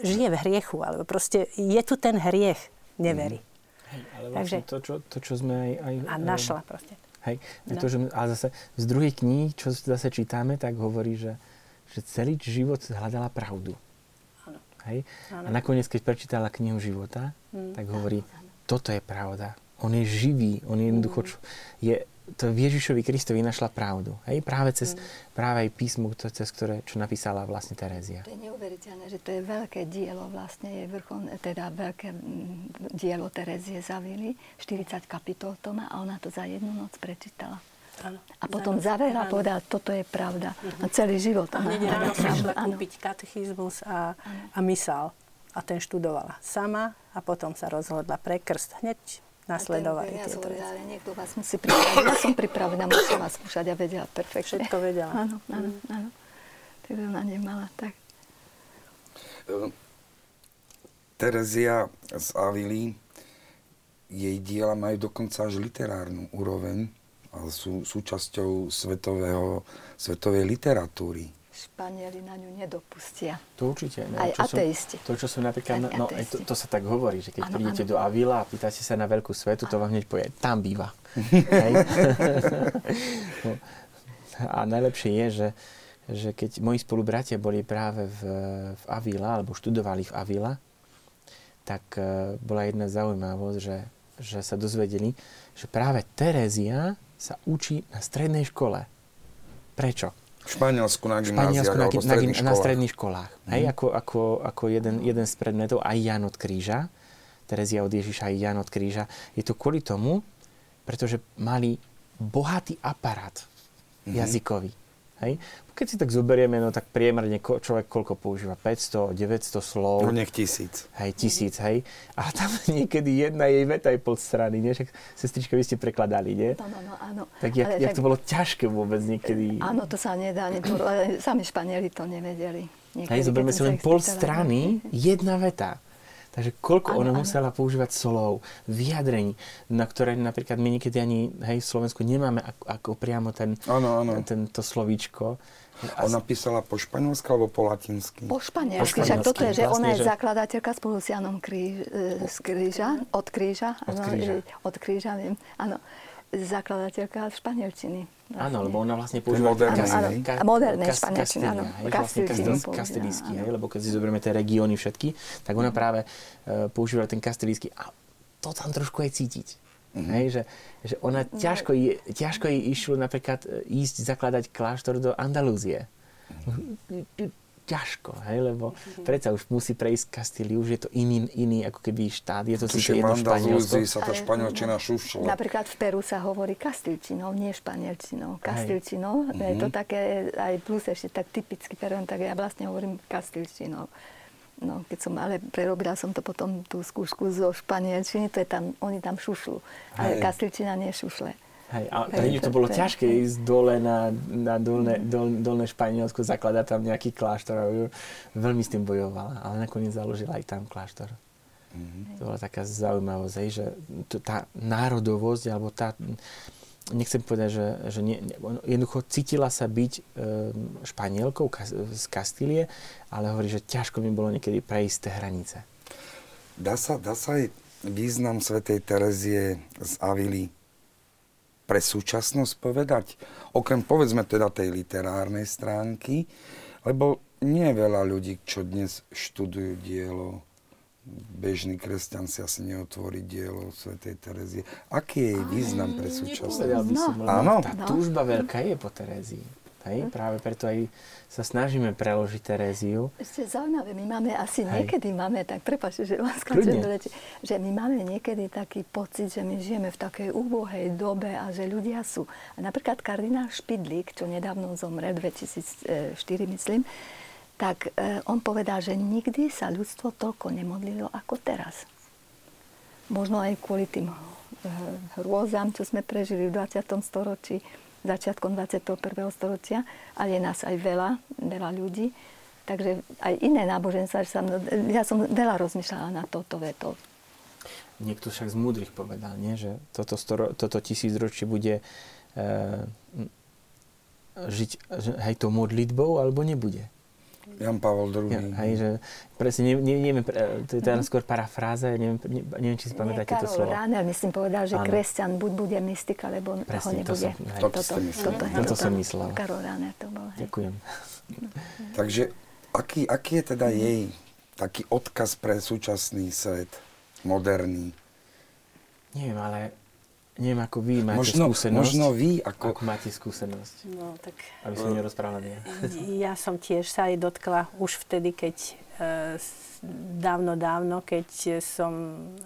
žije v hriechu, alebo proste je tu ten hriech neverí. Mm. Hej, ale vlastne Takže, to, čo, to, čo sme aj... aj a našla proste. Hej, no. to, že, ale zase z druhej knihy, čo zase čítame, tak hovorí, že, že celý život hľadala pravdu. Hej? A nakoniec, keď prečítala knihu života, mm. tak hovorí, toto je pravda. On je živý, on je jednoducho, mm. je, to Ježišovi Kristovi našla pravdu. Hej? Práve cez mm. práve aj písmu, to, cez ktoré, čo napísala vlastne Terézia. To je neuveriteľné, že to je veľké dielo vlastne, je vrchol, teda veľké dielo Terézie Zavily, 40 kapitol to má a ona to za jednu noc prečítala. Ano. A potom zavera povedala, toto je pravda. Uh-huh. A celý život. A hneď ráno si išla kúpiť katechizmus a, a mysal. A ten študovala sama a potom sa rozhodla pre krst. Hneď nasledovali ja tieto veci. Ale niekto vás musí pripraviť. Ja som pripravená, musela skúšať a vedela perfektne. Všetko vedela. Áno, áno, mm. áno. Takže ona nemala tak. Ehm, Terezia z Avily, jej diela majú dokonca až literárnu úroveň a sú súčasťou svetového, svetovej literatúry. Španieli na ňu nedopustia. To určite. No, Aj čo ateisti. Som, to, čo som napríklad, Aj no, to, to, sa tak hovorí, že keď ano, prídete ano. do Avila a pýtate sa na veľkú svetu, ano. to vám hneď povie, tam býva. no. A najlepšie je, že, že keď moji spolubratia boli práve v, v Avila, alebo študovali v Avila, tak uh, bola jedna zaujímavosť, že, že sa dozvedeli, že práve Terézia sa učí na strednej škole. Prečo? V Španielsku na gymnáziách na, alebo na, stredných na stredných školách. Mm. Hej, ako, ako, ako jeden, jeden z predmetov aj Jan od kríža, Terezia od Ježiša aj Jan od kríža. Je to kvôli tomu, pretože mali bohatý aparát mm-hmm. jazykový. Hej? Keď si tak zoberieme, no tak priemerne človek koľko používa? 500, 900 slov. No nech tisíc. Hej, tisíc, hej. A tam niekedy jedna jej veta je pol strany, nie? Však sestrička, vy ste prekladali, nie? Áno, áno, áno. Tak jak, jak tak... to bolo ťažké vôbec niekedy? Áno, to sa nedá, ale sami Španieli to nevedeli. Niekedy, hej, zoberme si len pol strany, jedna veta. Takže koľko ano, ona ano. musela používať slov, vyjadrení, na ktoré napríklad my niekedy ani hej, v Slovensku nemáme ako, ako priamo ten, ano, ano. tento slovíčko. Ona písala po španielsky alebo po latinsky? Po španielsky, však toto je, že vlastne, ona je že... zakladateľka spolu s Janom Kríž, e, z kríža, od kríža, od kríža, ano, od kríža viem, áno zakladateľka španielčiny. Vlastne. Áno, lebo ona vlastne používa moderné, áno, áno, ka, moderné ka, španielčiny, áno. Vlastne kastilísky, hej, lebo keď si zoberieme tie regióny všetky, tak ona práve uh, používala ten kastilísky a to tam trošku aj cítiť. Mm-hmm. Hej, že, že ona no. ťažko, je, ťažko jej išlo napríklad e, ísť zakladať kláštor do Andalúzie. Ťažko, hej, lebo predsa už musí prejsť Kastíliu, už je to iný, iný ako keby štát, je to síce jedno Španielsko. sa tá španielčina šušla. Napríklad v Peru sa hovorí kastilčinou, nie španielčinou. Kastilčinou, je to mhm. také aj plus ešte tak typicky Peruan, tak ja vlastne hovorím kastilčinou. No, keď som, ale prerobila som to potom tú skúšku zo španielčiny, to je tam, oni tam šušľú. Ale kastilčina nie šušle. Hej, a pre to bolo ťažké ísť dole na, na dolné, dol, dolné Španielsko, zakladať tam nejaký kláštor. Veľmi s tým bojovala, ale nakoniec založila aj tam kláštor. Mm-hmm. To bola taká zaujímavosť, že tá národovosť, alebo tá, nechcem povedať, že, že nie, jednoducho cítila sa byť e, Španielkou z Kastílie, ale hovorí, že ťažko mi bolo niekedy prejsť tie hranice. Dá sa, dá sa aj význam svätej Terezie z Avily pre súčasnosť povedať? Okrem povedzme teda tej literárnej stránky, lebo nie je veľa ľudí, čo dnes študujú dielo bežný kresťan si asi neotvorí dielo svätej Terezie. Aký je jej význam pre súčasnosť? No. Áno. Tá túžba veľká je po Terézii. Hej? Práve preto aj sa snažíme preložiť Teréziu. Ešte zaujímavé, my máme asi Hej. niekedy máme, tak prepáčte, že vás do reči, že my máme niekedy taký pocit, že my žijeme v takej úbohej dobe a že ľudia sú. A napríklad kardinál Špidlík, čo nedávno zomrel, 2004 myslím, tak e, on povedal, že nikdy sa ľudstvo toľko nemodlilo ako teraz. Možno aj kvôli tým e, hrôzam, čo sme prežili v 20. storočí, začiatkom 21. storočia, ale je nás aj veľa, veľa ľudí. Takže aj iné náboženstva, že sa ja som veľa rozmýšľala na toto veto. Niekto však z múdrych povedal, nie? že toto, storo, toto tisícročie bude e, žiť hej, to modlitbou, alebo nebude. Jan Pavel II. Ja, hej, že presne, ne, ne, neviem, to je teda skôr parafráza, neviem, ne, neviem, či si pamätáte to Karol slovo. Ráner, myslím, povedal, že kresťan buď bude mystik, alebo ho Presne, to nebude. som- hej. Toto toto, Toto toto- som myslel. Karol Ráner to bol. Hej. Ďakujem. Takže aký, aký je teda jej taký odkaz pre súčasný svet, moderný? Neviem, ale neviem, ako vy máte Možno, skúsenosť. možno vy, ako... Ako máte skúsenosť? No, tak Aby som nerozprával ja. ja som tiež sa aj dotkla už vtedy, keď e, s- dávno, dávno, keď som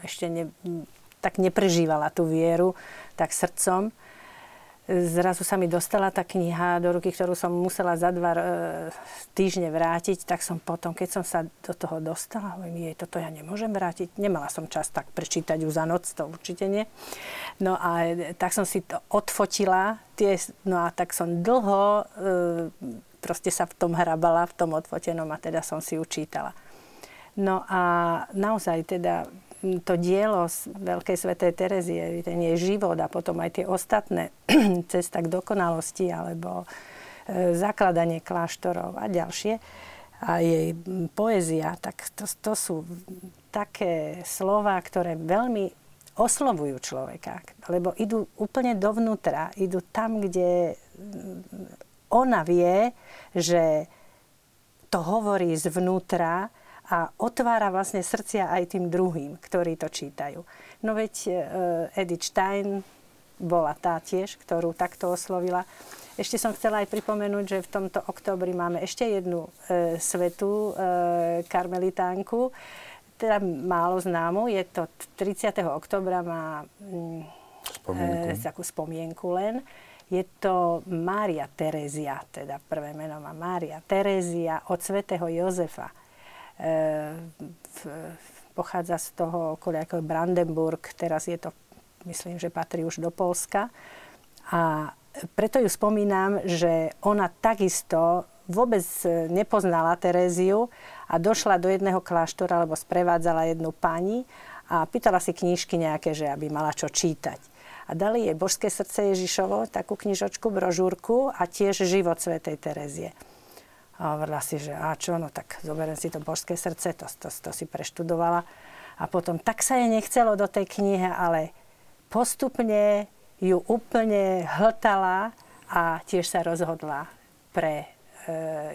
ešte ne, tak neprežívala tú vieru tak srdcom. Zrazu sa mi dostala tá kniha do ruky, ktorú som musela za dva e, týždne vrátiť, tak som potom, keď som sa do toho dostala, hovorím, jej, toto ja nemôžem vrátiť. Nemala som čas tak prečítať ju za noc, to určite nie. No a e, tak som si to odfotila, tie, no a tak som dlho e, proste sa v tom hrabala, v tom odfotenom a teda som si učítala. No a naozaj teda to dielo z Veľkej svetej Terezie, ten jej život a potom aj tie ostatné cesta k dokonalosti alebo e, zakladanie kláštorov a ďalšie a jej poézia, tak to, to sú také slova, ktoré veľmi oslovujú človeka, lebo idú úplne dovnútra, idú tam, kde ona vie, že to hovorí zvnútra a otvára vlastne srdcia aj tým druhým, ktorí to čítajú. No veď e, Edith Stein bola tá tiež, ktorú takto oslovila. Ešte som chcela aj pripomenúť, že v tomto oktobri máme ešte jednu e, svetú e, karmelitánku, teda málo známu. Je to 30. oktobra, má mm, Spomienku. e, takú spomienku len. Je to Mária Terézia, teda prvé meno má Mária Terézia od svätého Jozefa. E, v, pochádza z toho okolia ako Brandenburg, teraz je to, myslím, že patrí už do Polska. A preto ju spomínam, že ona takisto vôbec nepoznala Teréziu a došla do jedného kláštora, alebo sprevádzala jednu pani a pýtala si knížky nejaké, že aby mala čo čítať. A dali jej Božské srdce Ježišovo, takú knižočku, brožúrku a tiež život svätej Terezie. A hovorila si, že a čo, no tak zoberiem si to Božské srdce, to, to, to si preštudovala. A potom tak sa jej nechcelo do tej knihy, ale postupne ju úplne hltala a tiež sa rozhodla pre e,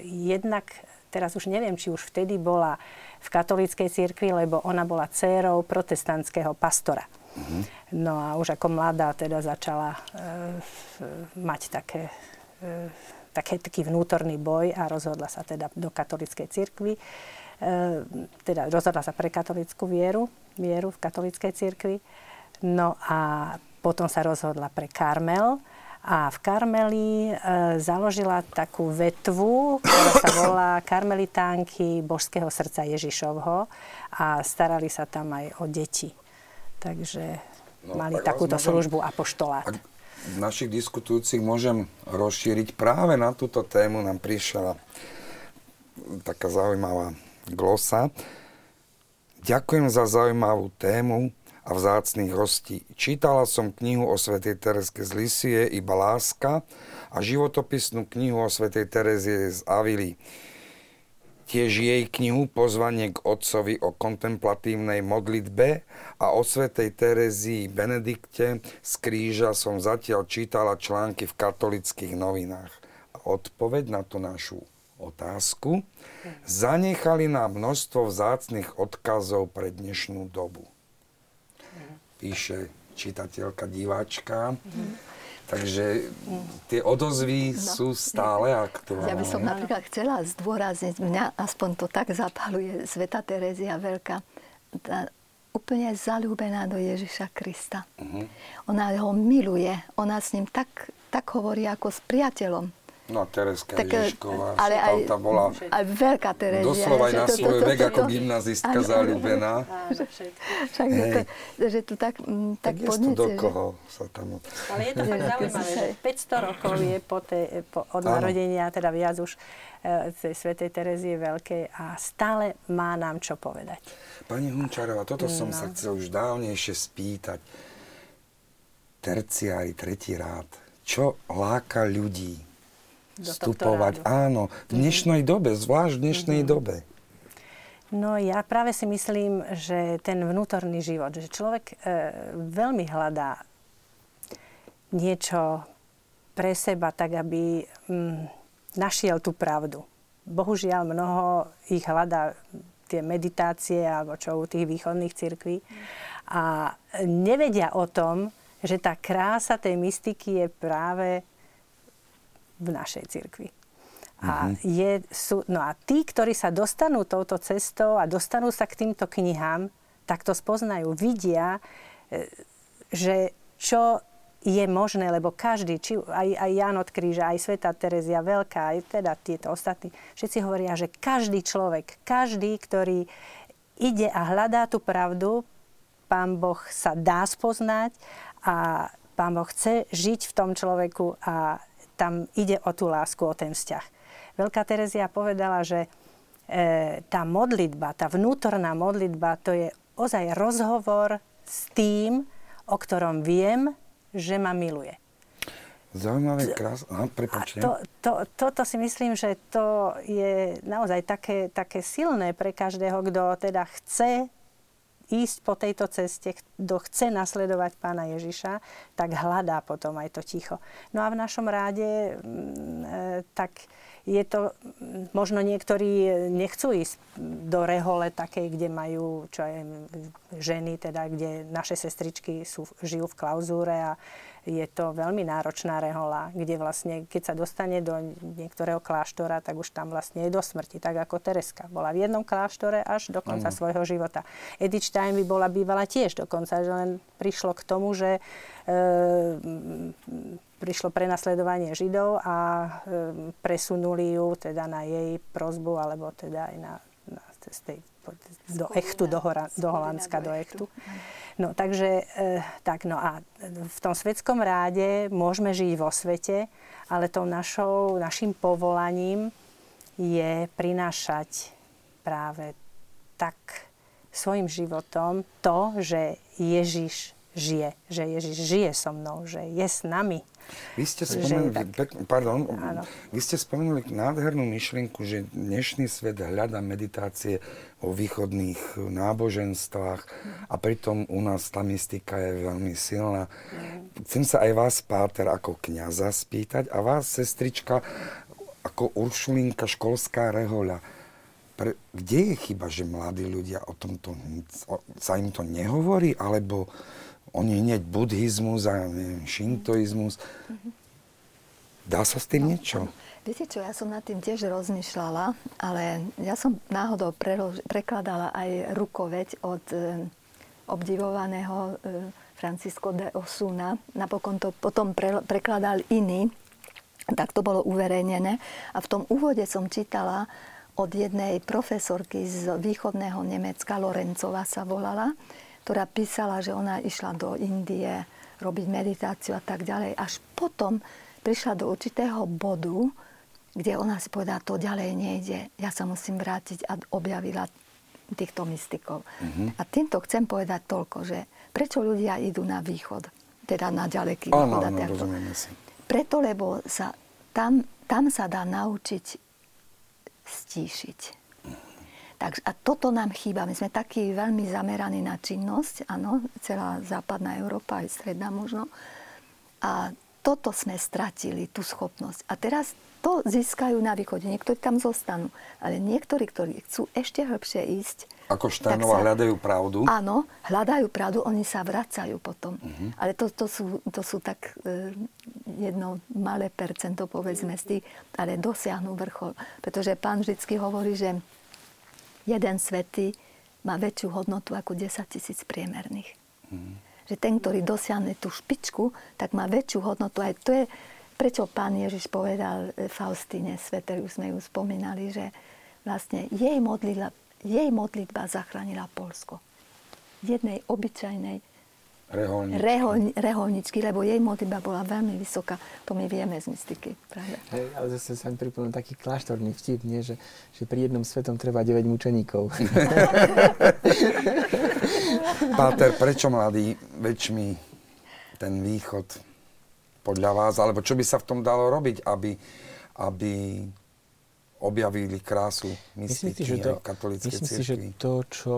jednak, teraz už neviem, či už vtedy bola v katolíckej cirkvi, lebo ona bola dcérou protestantského pastora. No a už ako mladá teda začala e, f- mať také, e, také, taký vnútorný boj a rozhodla sa teda do katolíckej cirkvi. E, teda rozhodla sa pre katolickú vieru, vieru v katolíckej cirkvi. No a potom sa rozhodla pre Karmel a v Karmeli e, založila takú vetvu, ktorá sa volá Karmelitánky Božského srdca Ježišovho a starali sa tam aj o deti. Takže No, mali takúto môžem- službu apoštolát. Ak našich diskutujúcich môžem rozšíriť práve na túto tému, nám prišla taká zaujímavá glosa. Ďakujem za zaujímavú tému a vzácných hostí. Čítala som knihu o svätej Tereske z Lisie, iba láska a životopisnú knihu o svätej Terezie z Avily. Tiež jej knihu Pozvanie k otcovi o kontemplatívnej modlitbe a o svetej Terezii Benedikte z kríža som zatiaľ čítala články v katolických novinách. A odpoveď na tú našu otázku zanechali nám množstvo vzácných odkazov pre dnešnú dobu. Píše čitateľka, diváčka. Mm. Takže tie odozvy no. sú stále aktuálne. Ja by som napríklad chcela zdôrazniť, mňa aspoň to tak zapaluje Sveta Terezia Veľká, tá úplne zalúbená do Ježiša Krista. Uh-huh. Ona ho miluje, ona s ním tak, tak hovorí ako s priateľom. No a Tereska tak, Ježišková, ale aj, tá bola aj veľká Terezia. Doslova aj na svoj vek ako gymnazistka zalúbená. Však, že, to, že tu tak, m, tak, tak podnete, do koho sa tam... Ale je to fakt zaujímavé, že 500 rokov je po te, po, od ano. narodenia, teda viac už e, tej svätej Terezie Veľkej a stále má nám čo povedať. Pani Hunčarová, toto no. som sa chcel už dávnejšie spýtať. Terciári, tretí rád. Čo láka ľudí vstupovať. Áno, v dnešnej dobe, zvlášť v dnešnej mm-hmm. dobe. No ja práve si myslím, že ten vnútorný život, že človek e, veľmi hľadá niečo pre seba, tak aby mm, našiel tú pravdu. Bohužiaľ mnoho ich hľadá tie meditácie alebo čo u tých východných cirkví a nevedia o tom, že tá krása tej mystiky je práve v našej cirkvi. A, mm-hmm. je, sú, no a tí, ktorí sa dostanú touto cestou a dostanú sa k týmto knihám, tak to spoznajú, vidia, e, že čo je možné, lebo každý, či aj, aj Jan od Kríža, aj Sveta Terezia Veľká, aj teda tieto ostatní, všetci hovoria, že každý človek, každý, ktorý ide a hľadá tú pravdu, Pán Boh sa dá spoznať a Pán Boh chce žiť v tom človeku a tam ide o tú lásku, o ten vzťah. Veľká Terezia povedala, že e, tá modlitba, tá vnútorná modlitba, to je ozaj rozhovor s tým, o ktorom viem, že ma miluje. Zaujímavé, krásne. Aha, To, to, toto si myslím, že to je naozaj také, také silné pre každého, kto teda chce ísť po tejto ceste, kto chce nasledovať pána Ježiša, tak hľadá potom aj to ticho. No a v našom ráde mm, e, tak je to, možno niektorí nechcú ísť do rehole takej, kde majú čo aj ženy, teda kde naše sestričky sú, žijú v klauzúre a je to veľmi náročná rehola, kde vlastne, keď sa dostane do niektorého kláštora, tak už tam vlastne je do smrti, tak ako Tereska. Bola v jednom kláštore až do konca mm. svojho života. Edith Stein by bola bývala tiež dokonca, že len prišlo k tomu, že e, prišlo prenasledovanie Židov a e, presunuli ju teda na jej prozbu, alebo teda aj na, na z tej, do Echtu, do, Hora, do Holandska, do Echtu. No takže, e, tak no a v tom svetskom ráde môžeme žiť vo svete, ale tou našou, našim povolaním je prinášať práve tak svojim životom to, že Ježiš žije, že Ježiš žije so mnou, že je s nami. Vy ste spomenuli, pek, pardon, vy ste spomenuli nádhernú myšlienku, že dnešný svet hľada meditácie o východných náboženstvách a pritom u nás tá mystika je veľmi silná. Chcem sa aj vás, Páter, ako kniaza spýtať a vás, sestrička, ako Uršulinka, školská rehoľa. Pre, kde je chyba, že mladí ľudia o tomto, o, sa im to nehovorí, alebo oni hneď buddhizmus a neviem, šintoizmus. Dá sa s tým niečo? Viete čo, ja som nad tým tiež rozmýšľala, ale ja som náhodou prelož, prekladala aj rukoveď od e, obdivovaného e, Francisco de Osuna. Napokon to potom pre, prekladal iný, tak to bolo uverejnené. A v tom úvode som čítala od jednej profesorky z východného Nemecka, Lorencova sa volala, ktorá písala, že ona išla do Indie robiť meditáciu a tak ďalej. Až potom prišla do určitého bodu, kde ona si povedala, to ďalej nejde, ja sa musím vrátiť a objavila týchto mystikov. Mm-hmm. A týmto chcem povedať toľko, že prečo ľudia idú na východ, teda na ďaleký východ. Áno, áno. Preto, lebo sa, tam, tam sa dá naučiť stíšiť. Takže, a toto nám chýba. My sme takí veľmi zameraní na činnosť, áno, celá západná Európa, aj stredná možno. A toto sme stratili, tú schopnosť. A teraz to získajú na východe. Niektorí tam zostanú. Ale niektorí, ktorí chcú ešte hĺbšie ísť, ako Štajnova sa, hľadajú pravdu? Áno, hľadajú pravdu, oni sa vracajú potom. Uh-huh. Ale to, to, sú, to sú tak e, jedno malé percento, povedzme, z tých, ale dosiahnu vrchol. Pretože pán vždy hovorí, že jeden svetý má väčšiu hodnotu ako 10 tisíc priemerných. Uh-huh. Že ten, ktorý dosiahne tú špičku, tak má väčšiu hodnotu. Aj to je, prečo pán Ježiš povedal Faustine Svete, už sme ju spomínali, že vlastne jej modlila, jej modlitba zachránila Polsko. Jednej obyčajnej reholničky. Reholni, reholničky, lebo jej modlitba bola veľmi vysoká. To my vieme z mystiky, pravda? Hej, ale zase sa mi pripomínal taký kláštorný vtip, nie? Že, že pri jednom svetom treba 9 mučeníkov. Páter, prečo mladí väčšmi ten východ podľa vás, alebo čo by sa v tom dalo robiť, aby, aby objavili krásu mystiky myslím si, že to, katolíckej Myslím si, že to, čo,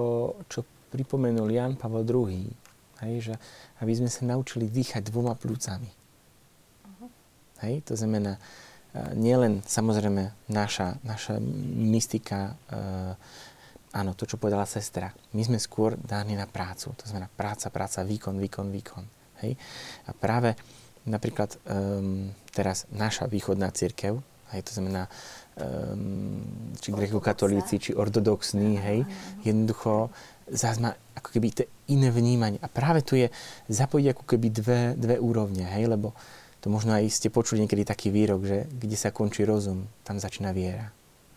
čo pripomenul Jan Pavel II, hej, že aby sme sa naučili dýchať dvoma plúcami. Uh-huh. Hej, to znamená, uh, nielen samozrejme naša, naša mystika, uh, áno, to, čo povedala sestra, my sme skôr dáni na prácu. To znamená práca, práca, výkon, výkon, výkon. Hej? A práve napríklad um, teraz naša východná církev, hej, to znamená um, či grekokatolíci, či ortodoxní, hej, jednoducho zás má ako keby to iné vnímanie. A práve tu je zapojiť ako keby dve, dve úrovne, hej, lebo to možno aj ste počuli niekedy taký výrok, že kde sa končí rozum, tam začína viera.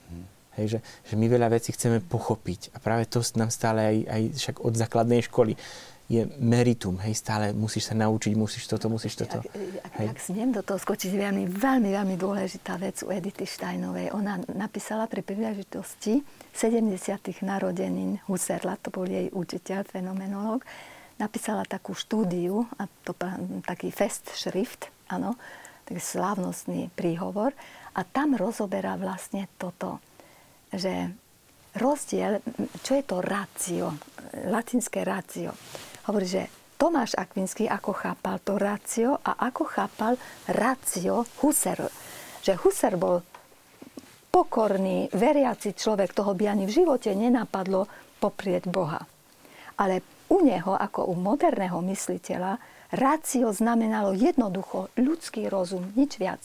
Hmm. Hej, že, že my veľa vecí chceme pochopiť a práve to nám stále aj, aj však od základnej školy je meritum, hej, stále musíš sa naučiť, musíš toto, musíš toto. Ak, ak, hej. ak smiem do toho skočiť, veľmi, veľmi, veľmi dôležitá vec u Edity Steinovej. Ona napísala pri príležitosti 70. narodenín Husserla, to bol jej učiteľ, fenomenológ, napísala takú štúdiu, a to taký fest šrift, áno, taký slávnostný príhovor, a tam rozoberá vlastne toto, že rozdiel, čo je to ratio, latinské ratio hovorí, že Tomáš Akvinský ako chápal to rácio a ako chápal rácio Husser. Že Husser bol pokorný, veriaci človek, toho by ani v živote nenapadlo poprieť Boha. Ale u neho, ako u moderného mysliteľa, rácio znamenalo jednoducho ľudský rozum, nič viac.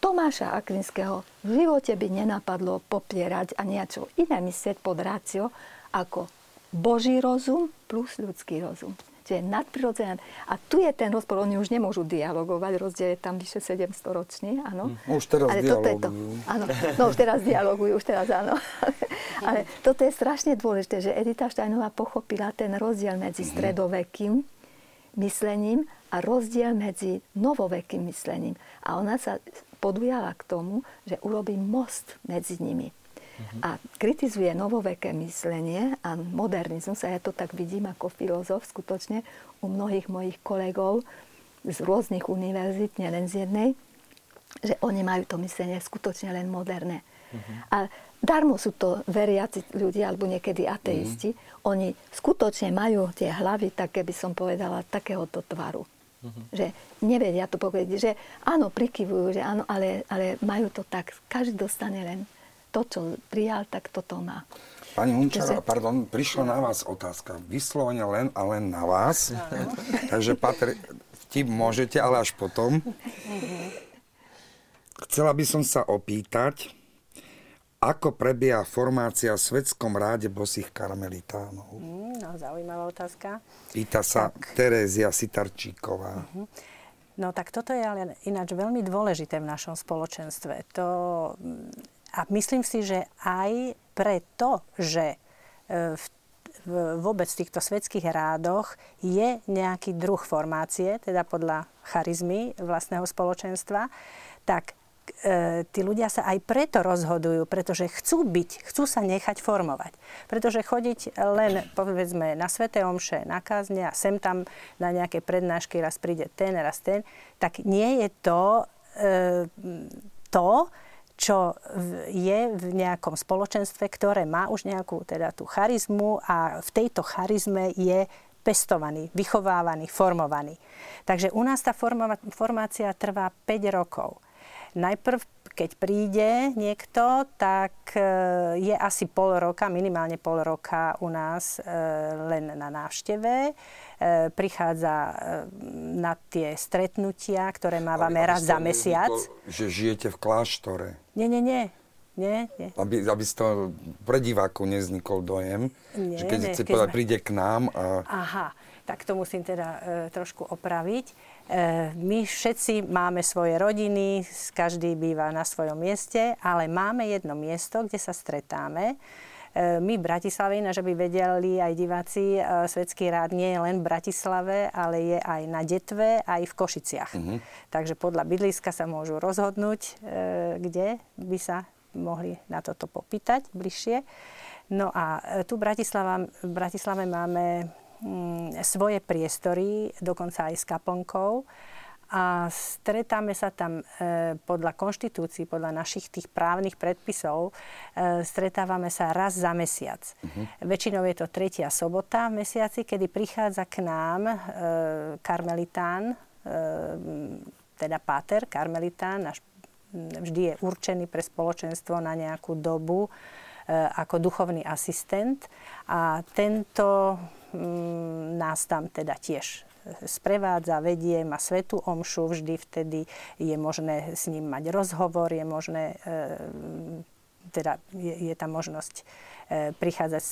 Tomáša Akvinského v živote by nenapadlo popierať a niečo iné myslieť pod rácio ako Boží rozum plus ľudský rozum. Čiže nadprirodzené. A tu je ten rozpor, oni už nemôžu dialogovať, rozdiel je tam vyše 700 ročne, áno. No, už teraz Ale dialogujú. Toto je to, áno, no už teraz dialogujú, už teraz áno. Ale toto je strašne dôležité, že Edita Štajnová pochopila ten rozdiel medzi mhm. stredovekým myslením a rozdiel medzi novovekým myslením. A ona sa podujala k tomu, že urobí most medzi nimi a kritizuje novoveké myslenie a modernizmus, a ja to tak vidím ako filozof skutočne u mnohých mojich kolegov z rôznych univerzít, nielen z jednej, že oni majú to myslenie skutočne len moderné. Uh-huh. A darmo sú to veriaci ľudia, alebo niekedy ateisti. Uh-huh. Oni skutočne majú tie hlavy, také by som povedala, takéhoto tvaru. Uh-huh. Že nevedia to povedať, že áno, prikyvujú, že áno, ale, ale majú to tak. Každý dostane len to, čo prijal, tak toto má. Pani Hunčarová, pardon, prišla na vás otázka. Vyslovene len a len na vás. Takže, Patr, vtip môžete, ale až potom. Chcela by som sa opýtať, ako prebieha formácia v svetskom ráde bosých karmelitánov? Mm, no, zaujímavá otázka. Pýta sa tak. Terézia Sitarčíková. Uh-huh. No tak toto je ale ináč veľmi dôležité v našom spoločenstve. To a myslím si, že aj preto, že e, v vôbec v týchto svetských rádoch je nejaký druh formácie, teda podľa charizmy vlastného spoločenstva, tak e, tí ľudia sa aj preto rozhodujú, pretože chcú byť, chcú sa nechať formovať. Pretože chodiť len, povedzme, na Svete Omše, na kázne a sem tam na nejaké prednášky, raz príde ten, raz ten, tak nie je to e, to, čo je v nejakom spoločenstve, ktoré má už nejakú teda tú charizmu a v tejto charizme je pestovaný, vychovávaný, formovaný. Takže u nás tá formácia trvá 5 rokov. Najprv keď príde niekto, tak e, je asi pol roka, minimálne pol roka u nás e, len na návšteve. E, prichádza na tie stretnutia, ktoré mávame raz za mesiac. Vznikol, že žijete v kláštore. Nie, nie, nie. Nie, nie. Aby, aby z toho pre divákov neznikol dojem, nie, že keď, nie, keď povedať, sme... príde k nám a... Aha, tak to musím teda e, trošku opraviť. E, my všetci máme svoje rodiny, každý býva na svojom mieste, ale máme jedno miesto, kde sa stretáme. E, my v Bratislave, že by vedeli aj diváci, e, Svetský rád nie je len v Bratislave, ale je aj na Detve, aj v Košiciach. Uh-huh. Takže podľa bydliska sa môžu rozhodnúť, kde by sa mohli na toto popýtať bližšie. No a tu v Bratislave, v Bratislave máme svoje priestory, dokonca aj s kaplnkou. A stretáme sa tam e, podľa konštitúcií, podľa našich tých právnych predpisov, e, stretávame sa raz za mesiac. Uh-huh. Väčšinou je to tretia sobota v mesiaci, kedy prichádza k nám e, karmelitán, e, teda páter, karmelitán, náš vždy je určený pre spoločenstvo na nejakú dobu ako duchovný asistent. A tento Mm, nás tam teda tiež sprevádza, vedie, má svetú omšu, vždy vtedy je možné s ním mať rozhovor, je možné, e, teda je, je tam možnosť e, prichádzať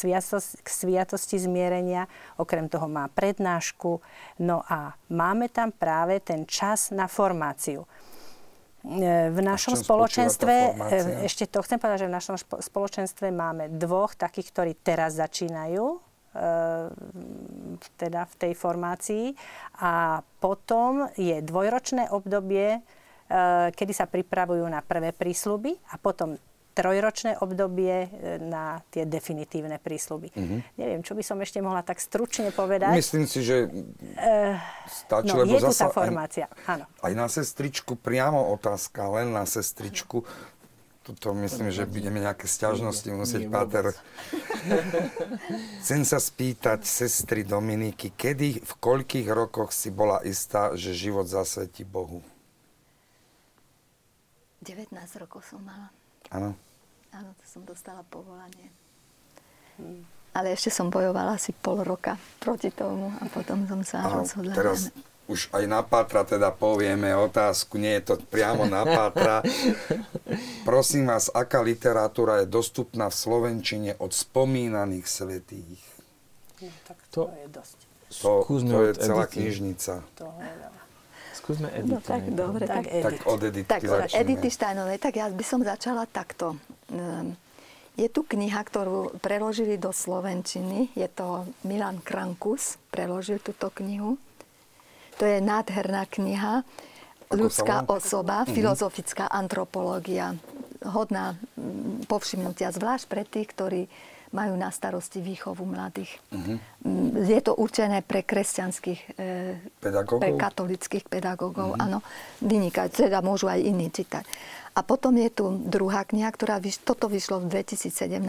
k sviatosti zmierenia, okrem toho má prednášku, no a máme tam práve ten čas na formáciu. E, v našom spoločenstve, ešte to chcem povedať, že v našom spoločenstve máme dvoch takých, ktorí teraz začínajú Ehm, teda v tej formácii. A potom je dvojročné obdobie, ehm, kedy sa pripravujú na prvé prísľuby a potom trojročné obdobie e, na tie definitívne prísľuby. Mm-hmm. Neviem, čo by som ešte mohla tak stručne povedať. Myslím si, že uh, stačí, no, lebo je zasa... tu tá formácia, aj, áno. Aj na sestričku priamo otázka, len na sestričku. Tuto myslím, že budeme nejaké stiažnosti musieť, Páter. Chcem sa spýtať sestry Dominiky, kedy, v koľkých rokoch si bola istá, že život zasvetí Bohu? 19 rokov som mala. Áno. Áno, to som dostala povolanie. Ale ešte som bojovala asi pol roka proti tomu a potom som sa rozhodla. Teraz už aj na Pátra teda povieme otázku, nie je to priamo na Pátra. Prosím vás, aká literatúra je dostupná v Slovenčine od spomínaných svetých? No, tak to, to je dosť. To, to je celá Edity. knižnica. To je Skúsme Edity. No tak dobre, tak, tak, tak od Edity tak, Edity Steinovej, tak ja by som začala takto. Ehm, je tu kniha, ktorú preložili do Slovenčiny. Je to Milan Krankus, preložil túto knihu. To je nádherná kniha. Ľudská osoba, mm-hmm. filozofická antropológia. Hodná mm, povšimnutia, zvlášť pre tých, ktorí majú na starosti výchovu mladých. Mm-hmm. Je to určené pre kresťanských, e, pedagógov? pre katolických pedagógov, mm-hmm. áno. Vynikajú, teda môžu aj iní čítať. A potom je tu druhá kniha, ktorá vyš, toto vyšlo v 2017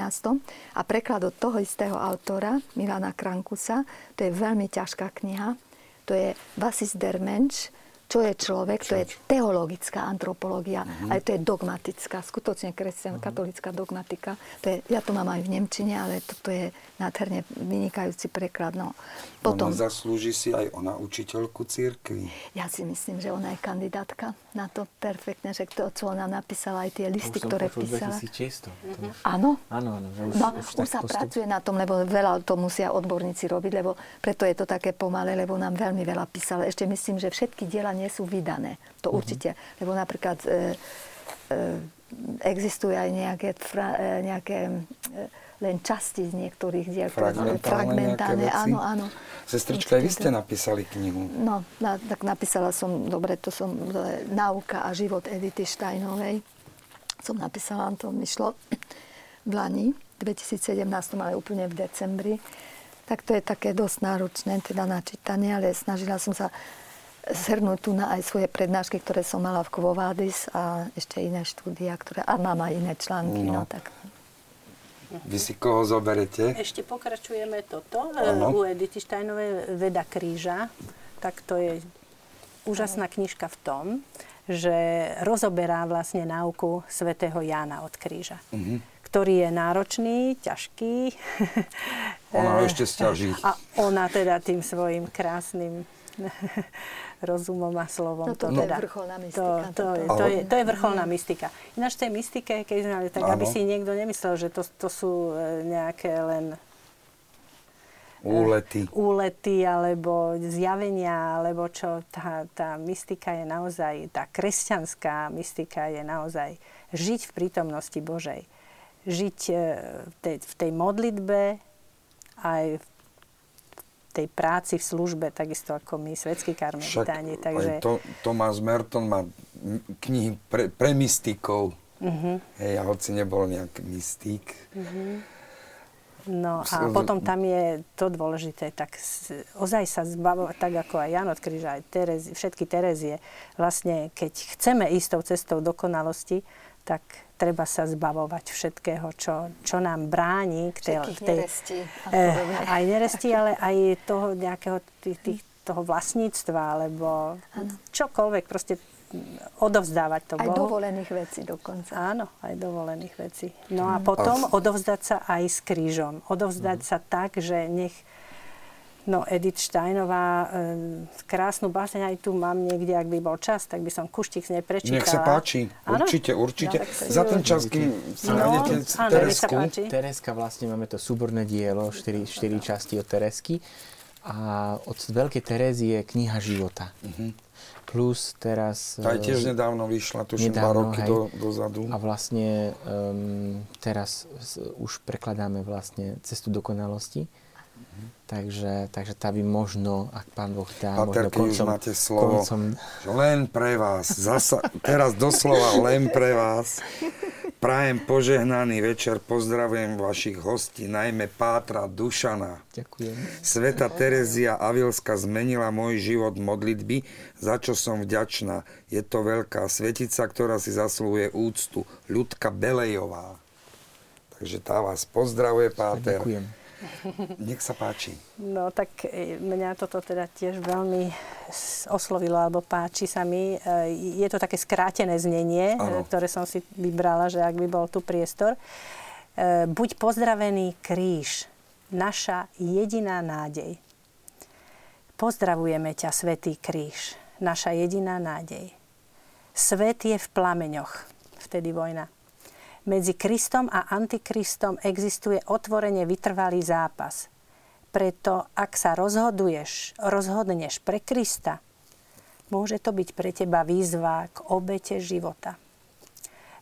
a preklad od toho istého autora, Milana Krankusa. To je veľmi ťažká kniha to je Vasis der Mensch, čo je človek, to je teologická antropológia, uh-huh. ale to je dogmatická, skutočne kresťan, uh-huh. katolická dogmatika. To je, ja to mám aj v Nemčine, ale toto je nádherne vynikajúci preklad. No. Potom, ona zaslúži si aj ona učiteľku církvy. Ja si myslím, že ona je kandidátka na to perfektne, že to, čo ona napísala, aj tie listy, ktoré písala. Uh-huh. Áno? Áno, áno. Už, no, už, už sa postup... pracuje na tom, lebo veľa to musia odborníci robiť, lebo preto je to také pomalé, lebo nám veľmi veľa písala. Ešte myslím, že všetky diela nie sú vydané. To uh-huh. určite. Lebo napríklad e, e, existujú aj nejaké, fra, e, nejaké e, len časti z niektorých diel. Fragmentálne, fragmentálne áno, áno. Sestrička, aj vy ste napísali knihu. No, na, tak napísala som, dobre, to som, Nauka a život Edity Steinovej. Som napísala, to mi šlo v Lani, 2017, ale úplne v decembri. Tak to je také dosť náročné teda na čítanie, ale snažila som sa shrnúť tu na aj svoje prednášky, ktoré som mala v Kvovádis a ešte iné štúdia, ktoré, a mám aj iné články, no, no tak vy si koho zoberete? Ešte pokračujeme toto. Ano. U Edity Steinovej Veda kríža. Tak to je úžasná knižka v tom, že rozoberá vlastne náuku svätého Jána od kríža. Uh-huh. Ktorý je náročný, ťažký. Ona ešte stiaží. A ona teda tým svojim krásnym rozumom a slovom. No to, to, teda, je vrcholná mystika. To, to, je, to, je, to je vrcholná mystika. Ináč tej mystike, keď mali, tak ano. aby si niekto nemyslel, že to, to sú e, nejaké len e, úlety. úlety alebo zjavenia, alebo čo. Tá, tá mystika je naozaj, tá kresťanská mystika je naozaj žiť v prítomnosti Božej. Žiť e, v tej, v tej modlitbe, aj v tej práci v službe, takisto ako my, svetskí karmelitáni. Takže... To, Tomás Merton má knihy pre, pre mystikov. Uh-huh. Hej, a hoci nebol nejaký mystik. Uh-huh. No a potom tam je to dôležité, tak ozaj sa zbavovať, tak ako aj Jan od Kríža, aj Terezi, všetky Terezie, vlastne keď chceme ísť tou cestou dokonalosti, tak treba sa zbavovať všetkého, čo, čo nám bráni. K tej, v tej, nerestí. Eh, aj nerestí, ale aj toho nejakého tých, tých, toho vlastníctva, alebo ano. čokoľvek, proste odovzdávať to Aj Bohu. dovolených vecí dokonca. Áno, aj dovolených vecí. No a potom odovzdať sa aj s krížom. Odovzdať mm. sa tak, že nech No Edith Steinová, e, krásnu báseň aj tu mám niekde, ak by bol čas, tak by som kuštík z nej prečítala. Nech sa páči, ano? určite, určite. No, Za ten čas, kým sa no, nájdete Teresku. Tereska vlastne máme to súborné dielo, 4, 4 časti od Teresky. A od Veľkej Terezy je kniha života. Uh-huh. Plus teraz... Tá tiež e, nedávno vyšla, tuším nedávno, dva roky hej, do, dozadu. A vlastne um, teraz už prekladáme vlastne cestu dokonalosti. Takže, takže tá by možno, ak pán Boh dá, Paterky, možno koncom, už máte slovo, koncom... len pre vás, zasa, teraz doslova len pre vás. Prajem požehnaný večer, pozdravujem vašich hostí, najmä Pátra Dušana. Ďakujem. Sveta Terezia Avilska zmenila môj život modlitby, za čo som vďačná. Je to veľká svetica, ktorá si zaslúhuje úctu. Ľudka Belejová. Takže tá vás pozdravuje, Páter. Ďakujem. Nech sa páči. No tak e, mňa toto teda tiež veľmi oslovilo, alebo páči sa mi. E, je to také skrátené znenie, ano. E, ktoré som si vybrala, že ak by bol tu priestor. Buď pozdravený kríž, naša jediná nádej. Pozdravujeme ťa, Svetý kríž, naša jediná nádej. Svet je v plameňoch, vtedy vojna medzi Kristom a Antikristom existuje otvorene vytrvalý zápas. Preto, ak sa rozhoduješ, rozhodneš pre Krista, môže to byť pre teba výzva k obete života.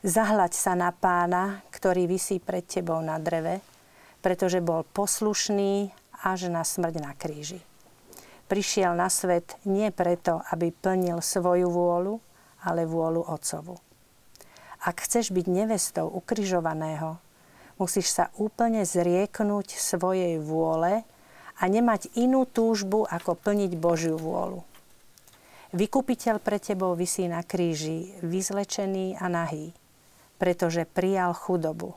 Zahľaď sa na pána, ktorý vysí pred tebou na dreve, pretože bol poslušný až na smrť na kríži. Prišiel na svet nie preto, aby plnil svoju vôľu, ale vôľu Otcovu. Ak chceš byť nevestou ukrižovaného, musíš sa úplne zrieknúť svojej vôle a nemať inú túžbu, ako plniť Božiu vôľu. Vykupiteľ pre tebou vysí na kríži, vyzlečený a nahý, pretože prijal chudobu.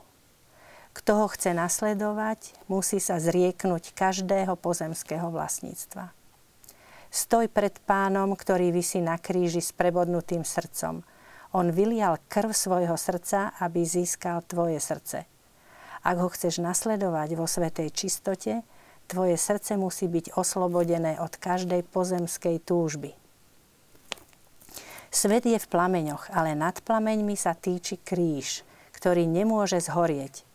Kto ho chce nasledovať, musí sa zrieknúť každého pozemského vlastníctva. Stoj pred pánom, ktorý vysí na kríži s prebodnutým srdcom – on vylial krv svojho srdca, aby získal tvoje srdce. Ak ho chceš nasledovať vo svetej čistote, tvoje srdce musí byť oslobodené od každej pozemskej túžby. Svet je v plameňoch, ale nad plameňmi sa týči kríž, ktorý nemôže zhorieť.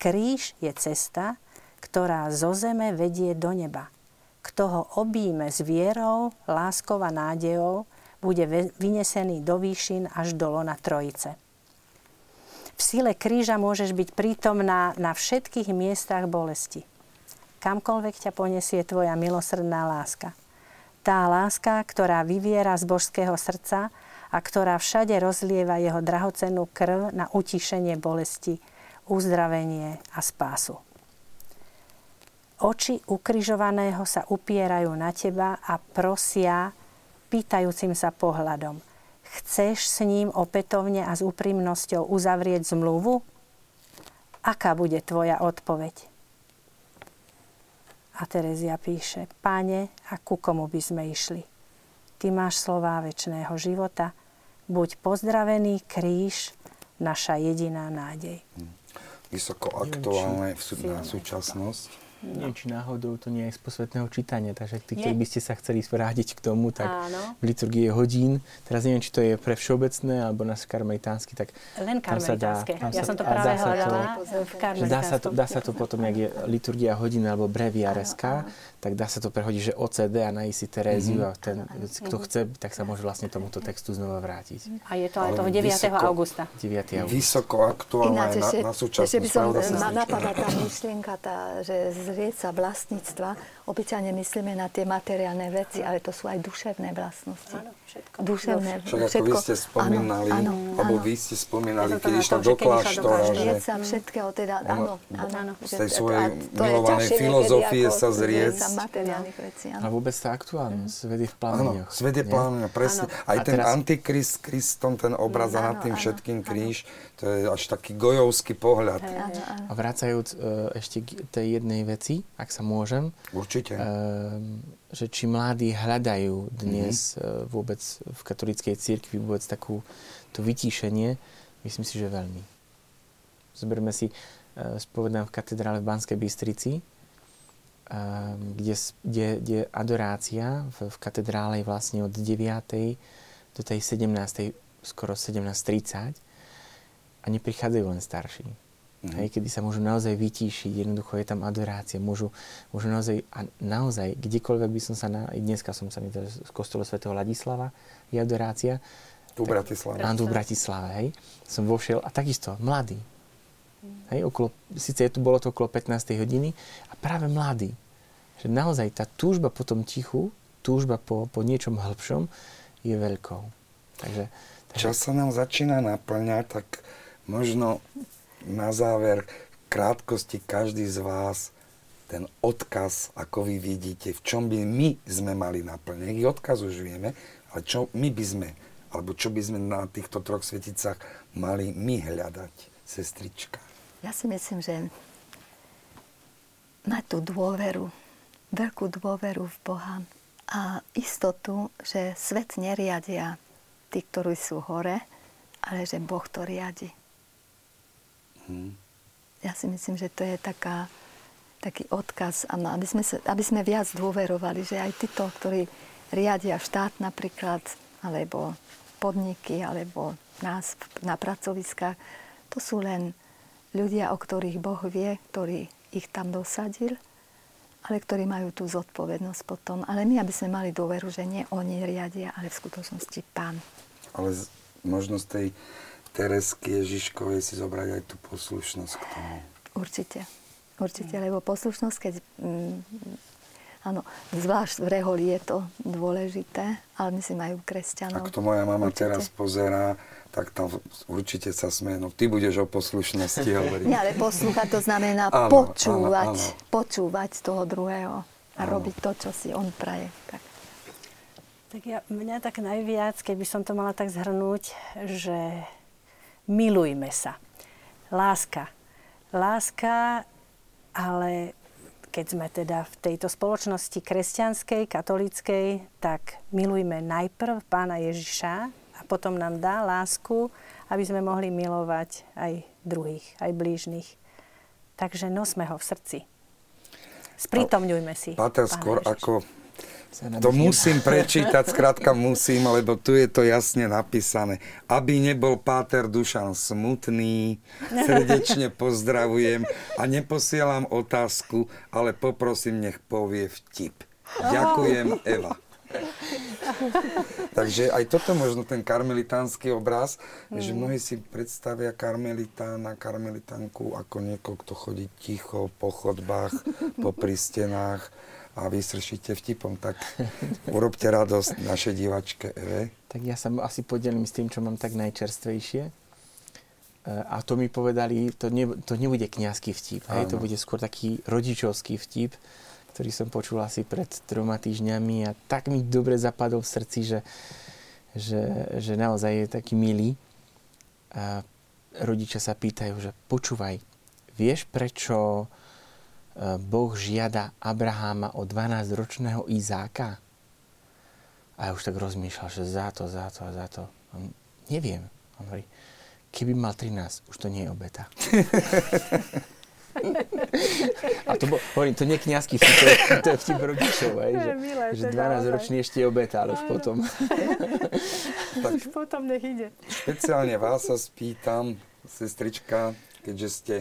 Kríž je cesta, ktorá zo zeme vedie do neba. Kto ho obíme s vierou, láskou a nádejou, bude vynesený do výšin až do lona Trojice. V sile kríža môžeš byť prítomná na všetkých miestach bolesti. Kamkoľvek ťa poniesie tvoja milosrdná láska. Tá láska, ktorá vyviera z božského srdca a ktorá všade rozlieva jeho drahocennú krv na utišenie bolesti, uzdravenie a spásu. Oči ukrižovaného sa upierajú na teba a prosia, pýtajúcim sa pohľadom. Chceš s ním opätovne a s úprimnosťou uzavrieť zmluvu? Aká bude tvoja odpoveď? A Terezia píše, Pane, a ku komu by sme išli? Ty máš slová väčšného života. Buď pozdravený kríž, naša jediná nádej. Vysoko aktuálne v, na súčasnosť. No. Neviem, či náhodou to nie je z posvetného čítania, takže tí, ktorí by ste sa chceli vrátiť k tomu, tak Áno. v liturgii je hodín. Teraz neviem, či to je pre všeobecné, alebo na karmelitánsky, tak Len karmelitánske. Ja som to práve hľadala v karmelitánskom. Dá sa, to, dá sa to potom, jak je liturgia hodín alebo breviareska, tak dá sa to prehodiť, že OCD a nájsť si Teréziu mm-hmm. a ten, kto chce, tak sa môže vlastne tomuto textu znova vrátiť. A je to aj toho 9. Vysoko, augusta. 9. augusta. Vysoko aktuálne na, na. Ešte by som napadla tá myšlienka, tá, že zrieť sa vlastníctva, obyčajne myslíme na tie materiálne veci, ale to sú aj duševné vlastnosti. Áno, všetko. Duševné, Však ako vy ste spomínali, áno, áno, alebo vy ste spomínali, keď išla do kláštora, že... sa všetkého, teda, áno, áno. Z tej svojej milovanej filozofie sa zrieť. A vôbec tá aktuálnosť, svet je v plámeniach. Áno, svet je v plámeniach, presne. Aj ten antikrist, Kristom, ten obraz a nad tým všetkým kríž, to je až taký gojovský pohľad. A vracajúc uh, ešte k tej jednej veci, ak sa môžem. Určite. Uh, že či mladí hľadajú dnes mm-hmm. vôbec v katolíckej cirkvi vôbec takú to vytíšenie, myslím si, že veľmi. Zoberme si, uh, spovedám v katedrále v Banskej Bystrici, uh, kde, kde, kde adorácia v, v katedrále je vlastne od 9. do tej 17. skoro 17.30 a neprichádzajú len starší. Mm-hmm. Hej, kedy sa môžu naozaj vytíšiť, jednoducho je tam adorácia, môžu, môžu naozaj, a naozaj, kdekoľvek by som sa, na, dneska som sa mi to z kostole svätého Ladislava, je adorácia. Tu v Bratislave. Áno, tu v Bratislave, hej. Som vošiel, a takisto, mladý. Hej, okolo, síce tu bolo to okolo 15. hodiny, a práve mladý. Že naozaj tá túžba po tom tichu, túžba po, po niečom hĺbšom je veľkou. Takže, takže... Čas sa nám začína naplňať, tak Možno na záver krátkosti každý z vás ten odkaz, ako vy vidíte, v čom by my sme mali naplniť. Nejaký odkaz už vieme, ale čo my by sme, alebo čo by sme na týchto troch sveticách mali my hľadať, sestrička? Ja si myslím, že mať tú dôveru, veľkú dôveru v Boha a istotu, že svet neriadia tí, ktorí sú hore, ale že Boh to riadi. Ja si myslím, že to je taká, taký odkaz, aby sme, sa, aby sme viac dôverovali, že aj títo, ktorí riadia štát napríklad, alebo podniky, alebo nás na pracoviskách, to sú len ľudia, o ktorých Boh vie, ktorý ich tam dosadil, ale ktorí majú tú zodpovednosť potom. Ale my, aby sme mali dôveru, že nie oni riadia, ale v skutočnosti Pán. Ale možnosť tej Teresky Ježiškovej si zobrať aj tú poslušnosť k tomu. Určite. Určite, lebo poslušnosť, keď... Mm, áno, zvlášť v reholi je to dôležité, ale myslím aj u kresťanov. Ak to moja mama určite. teraz pozerá, tak tam určite sa smie, no ty budeš o poslušnosti hovoriť. Nie, ale poslúchať to znamená áno, počúvať, áno, áno. počúvať toho druhého a áno. robiť to, čo si on praje. Tak. Tak ja, mňa tak najviac, keby som to mala tak zhrnúť, že milujme sa. Láska. Láska, ale keď sme teda v tejto spoločnosti kresťanskej, katolíckej, tak milujme najprv Pána Ježiša a potom nám dá lásku, aby sme mohli milovať aj druhých, aj blížnych. Takže nosme ho v srdci. Sprítomňujme si. Páter, skôr Ježiša. ako to musím prečítať, skrátka musím, lebo tu je to jasne napísané. Aby nebol Páter Dušan smutný, srdečne pozdravujem a neposielam otázku, ale poprosím, nech povie vtip. Ďakujem, Eva. Takže aj toto možno ten karmelitánsky obraz, mm. že mnohí si predstavia karmelitána, karmelitánku ako niekoho, kto chodí ticho po chodbách, po stenách a vysršíte vtipom, tak urobte radosť našej divačke Eve. Tak ja sa asi podelím s tým, čo mám tak najčerstvejšie. E, a to mi povedali, to, ne, to nebude kniazský vtip, hej, to bude skôr taký rodičovský vtip, ktorý som počul asi pred troma týždňami a tak mi dobre zapadol v srdci, že, že, že naozaj je taký milý. A rodičia sa pýtajú, že počúvaj, vieš prečo e, Boh žiada Abraháma o 12-ročného Izáka? A ja už tak rozmýšľal, že za to, za to, za to. On, neviem. On hovorí, keby mal 13, už to nie je obeta. A to, bol, hovorím, to nie je kniazský vtip, to je, to je vtip rodičov, aj, že, milé, že 12 ročný ešte je obeta, ale už potom. tak, už potom nech ide. Špeciálne vás sa spýtam, sestrička, keďže ste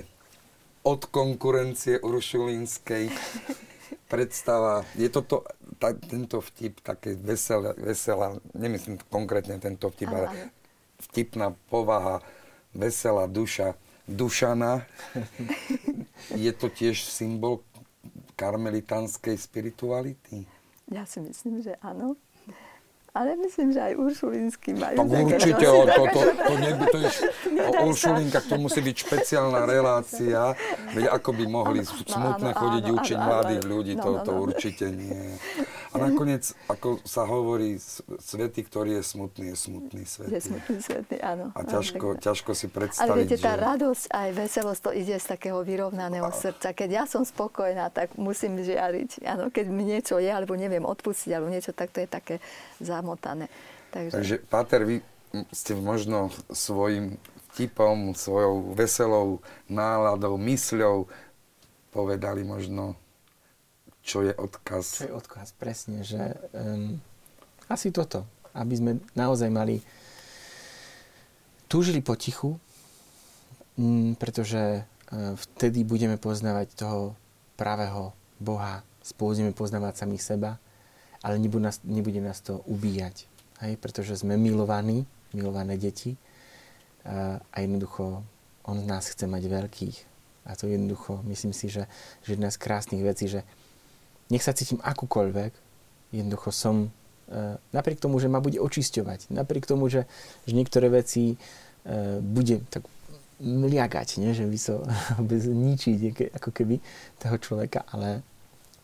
od konkurencie Uršulínskej, predstava, je toto, ta, tento vtip také veselá, veselá, nemyslím konkrétne tento vtip, ale vtipná povaha, veselá duša, Dušana. Je to tiež symbol karmelitánskej spirituality? Ja si myslím, že áno. Ale myslím, že aj Uršulinsky majú tak určite, o, to, to, to, to, to je, o Uršulinkách to musí byť špeciálna relácia, veď ako by mohli no, smutne no, chodiť áno, učiť áno, mladých áno, ľudí, no, to, no, to no. určite nie. A nakoniec, ako sa hovorí, svety, ktorý je smutný, je smutný svet. Je smutný svet, áno. A ťažko, ťažko si predstaviť, Ale viete, tá že... radosť aj veselosť, to ide z takého vyrovnaného a... srdca. Keď ja som spokojná, tak musím žiariť. Áno, keď mi niečo je, alebo neviem odpustiť, alebo niečo, tak to je také zamotané. Takže, Takže Páter, vy ste možno svojim vtipom, svojou veselou náladou, mysľou povedali možno čo je odkaz? Čo je odkaz, presne, že um, asi toto, aby sme naozaj mali túžili potichu, um, pretože uh, vtedy budeme poznávať toho pravého Boha, spôjdeme poznávať samých seba, ale nebude nás, nebude nás to ubíjať, hej? pretože sme milovaní, milované deti uh, a jednoducho on z nás chce mať veľkých. A to jednoducho, myslím si, že, že jedna z krásnych vecí, že nech sa cítim akúkoľvek, jednoducho som, e, napriek tomu, že ma bude očisťovať, napriek tomu, že, že niektoré veci e, bude tak mliagať, nie? že by so bez ako keby toho človeka, ale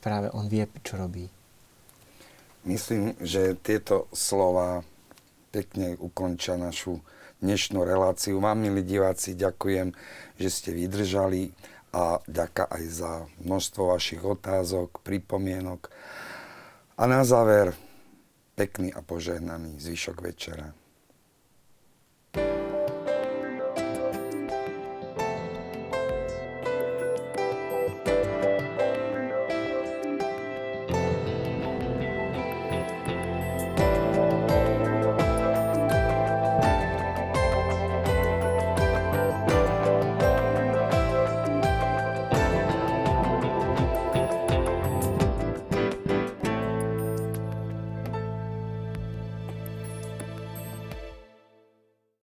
práve on vie, čo robí. Myslím, že tieto slova pekne ukončia našu dnešnú reláciu. Vám, milí diváci, ďakujem, že ste vydržali a ďaká aj za množstvo vašich otázok, pripomienok. A na záver pekný a požehnaný zvyšok večera.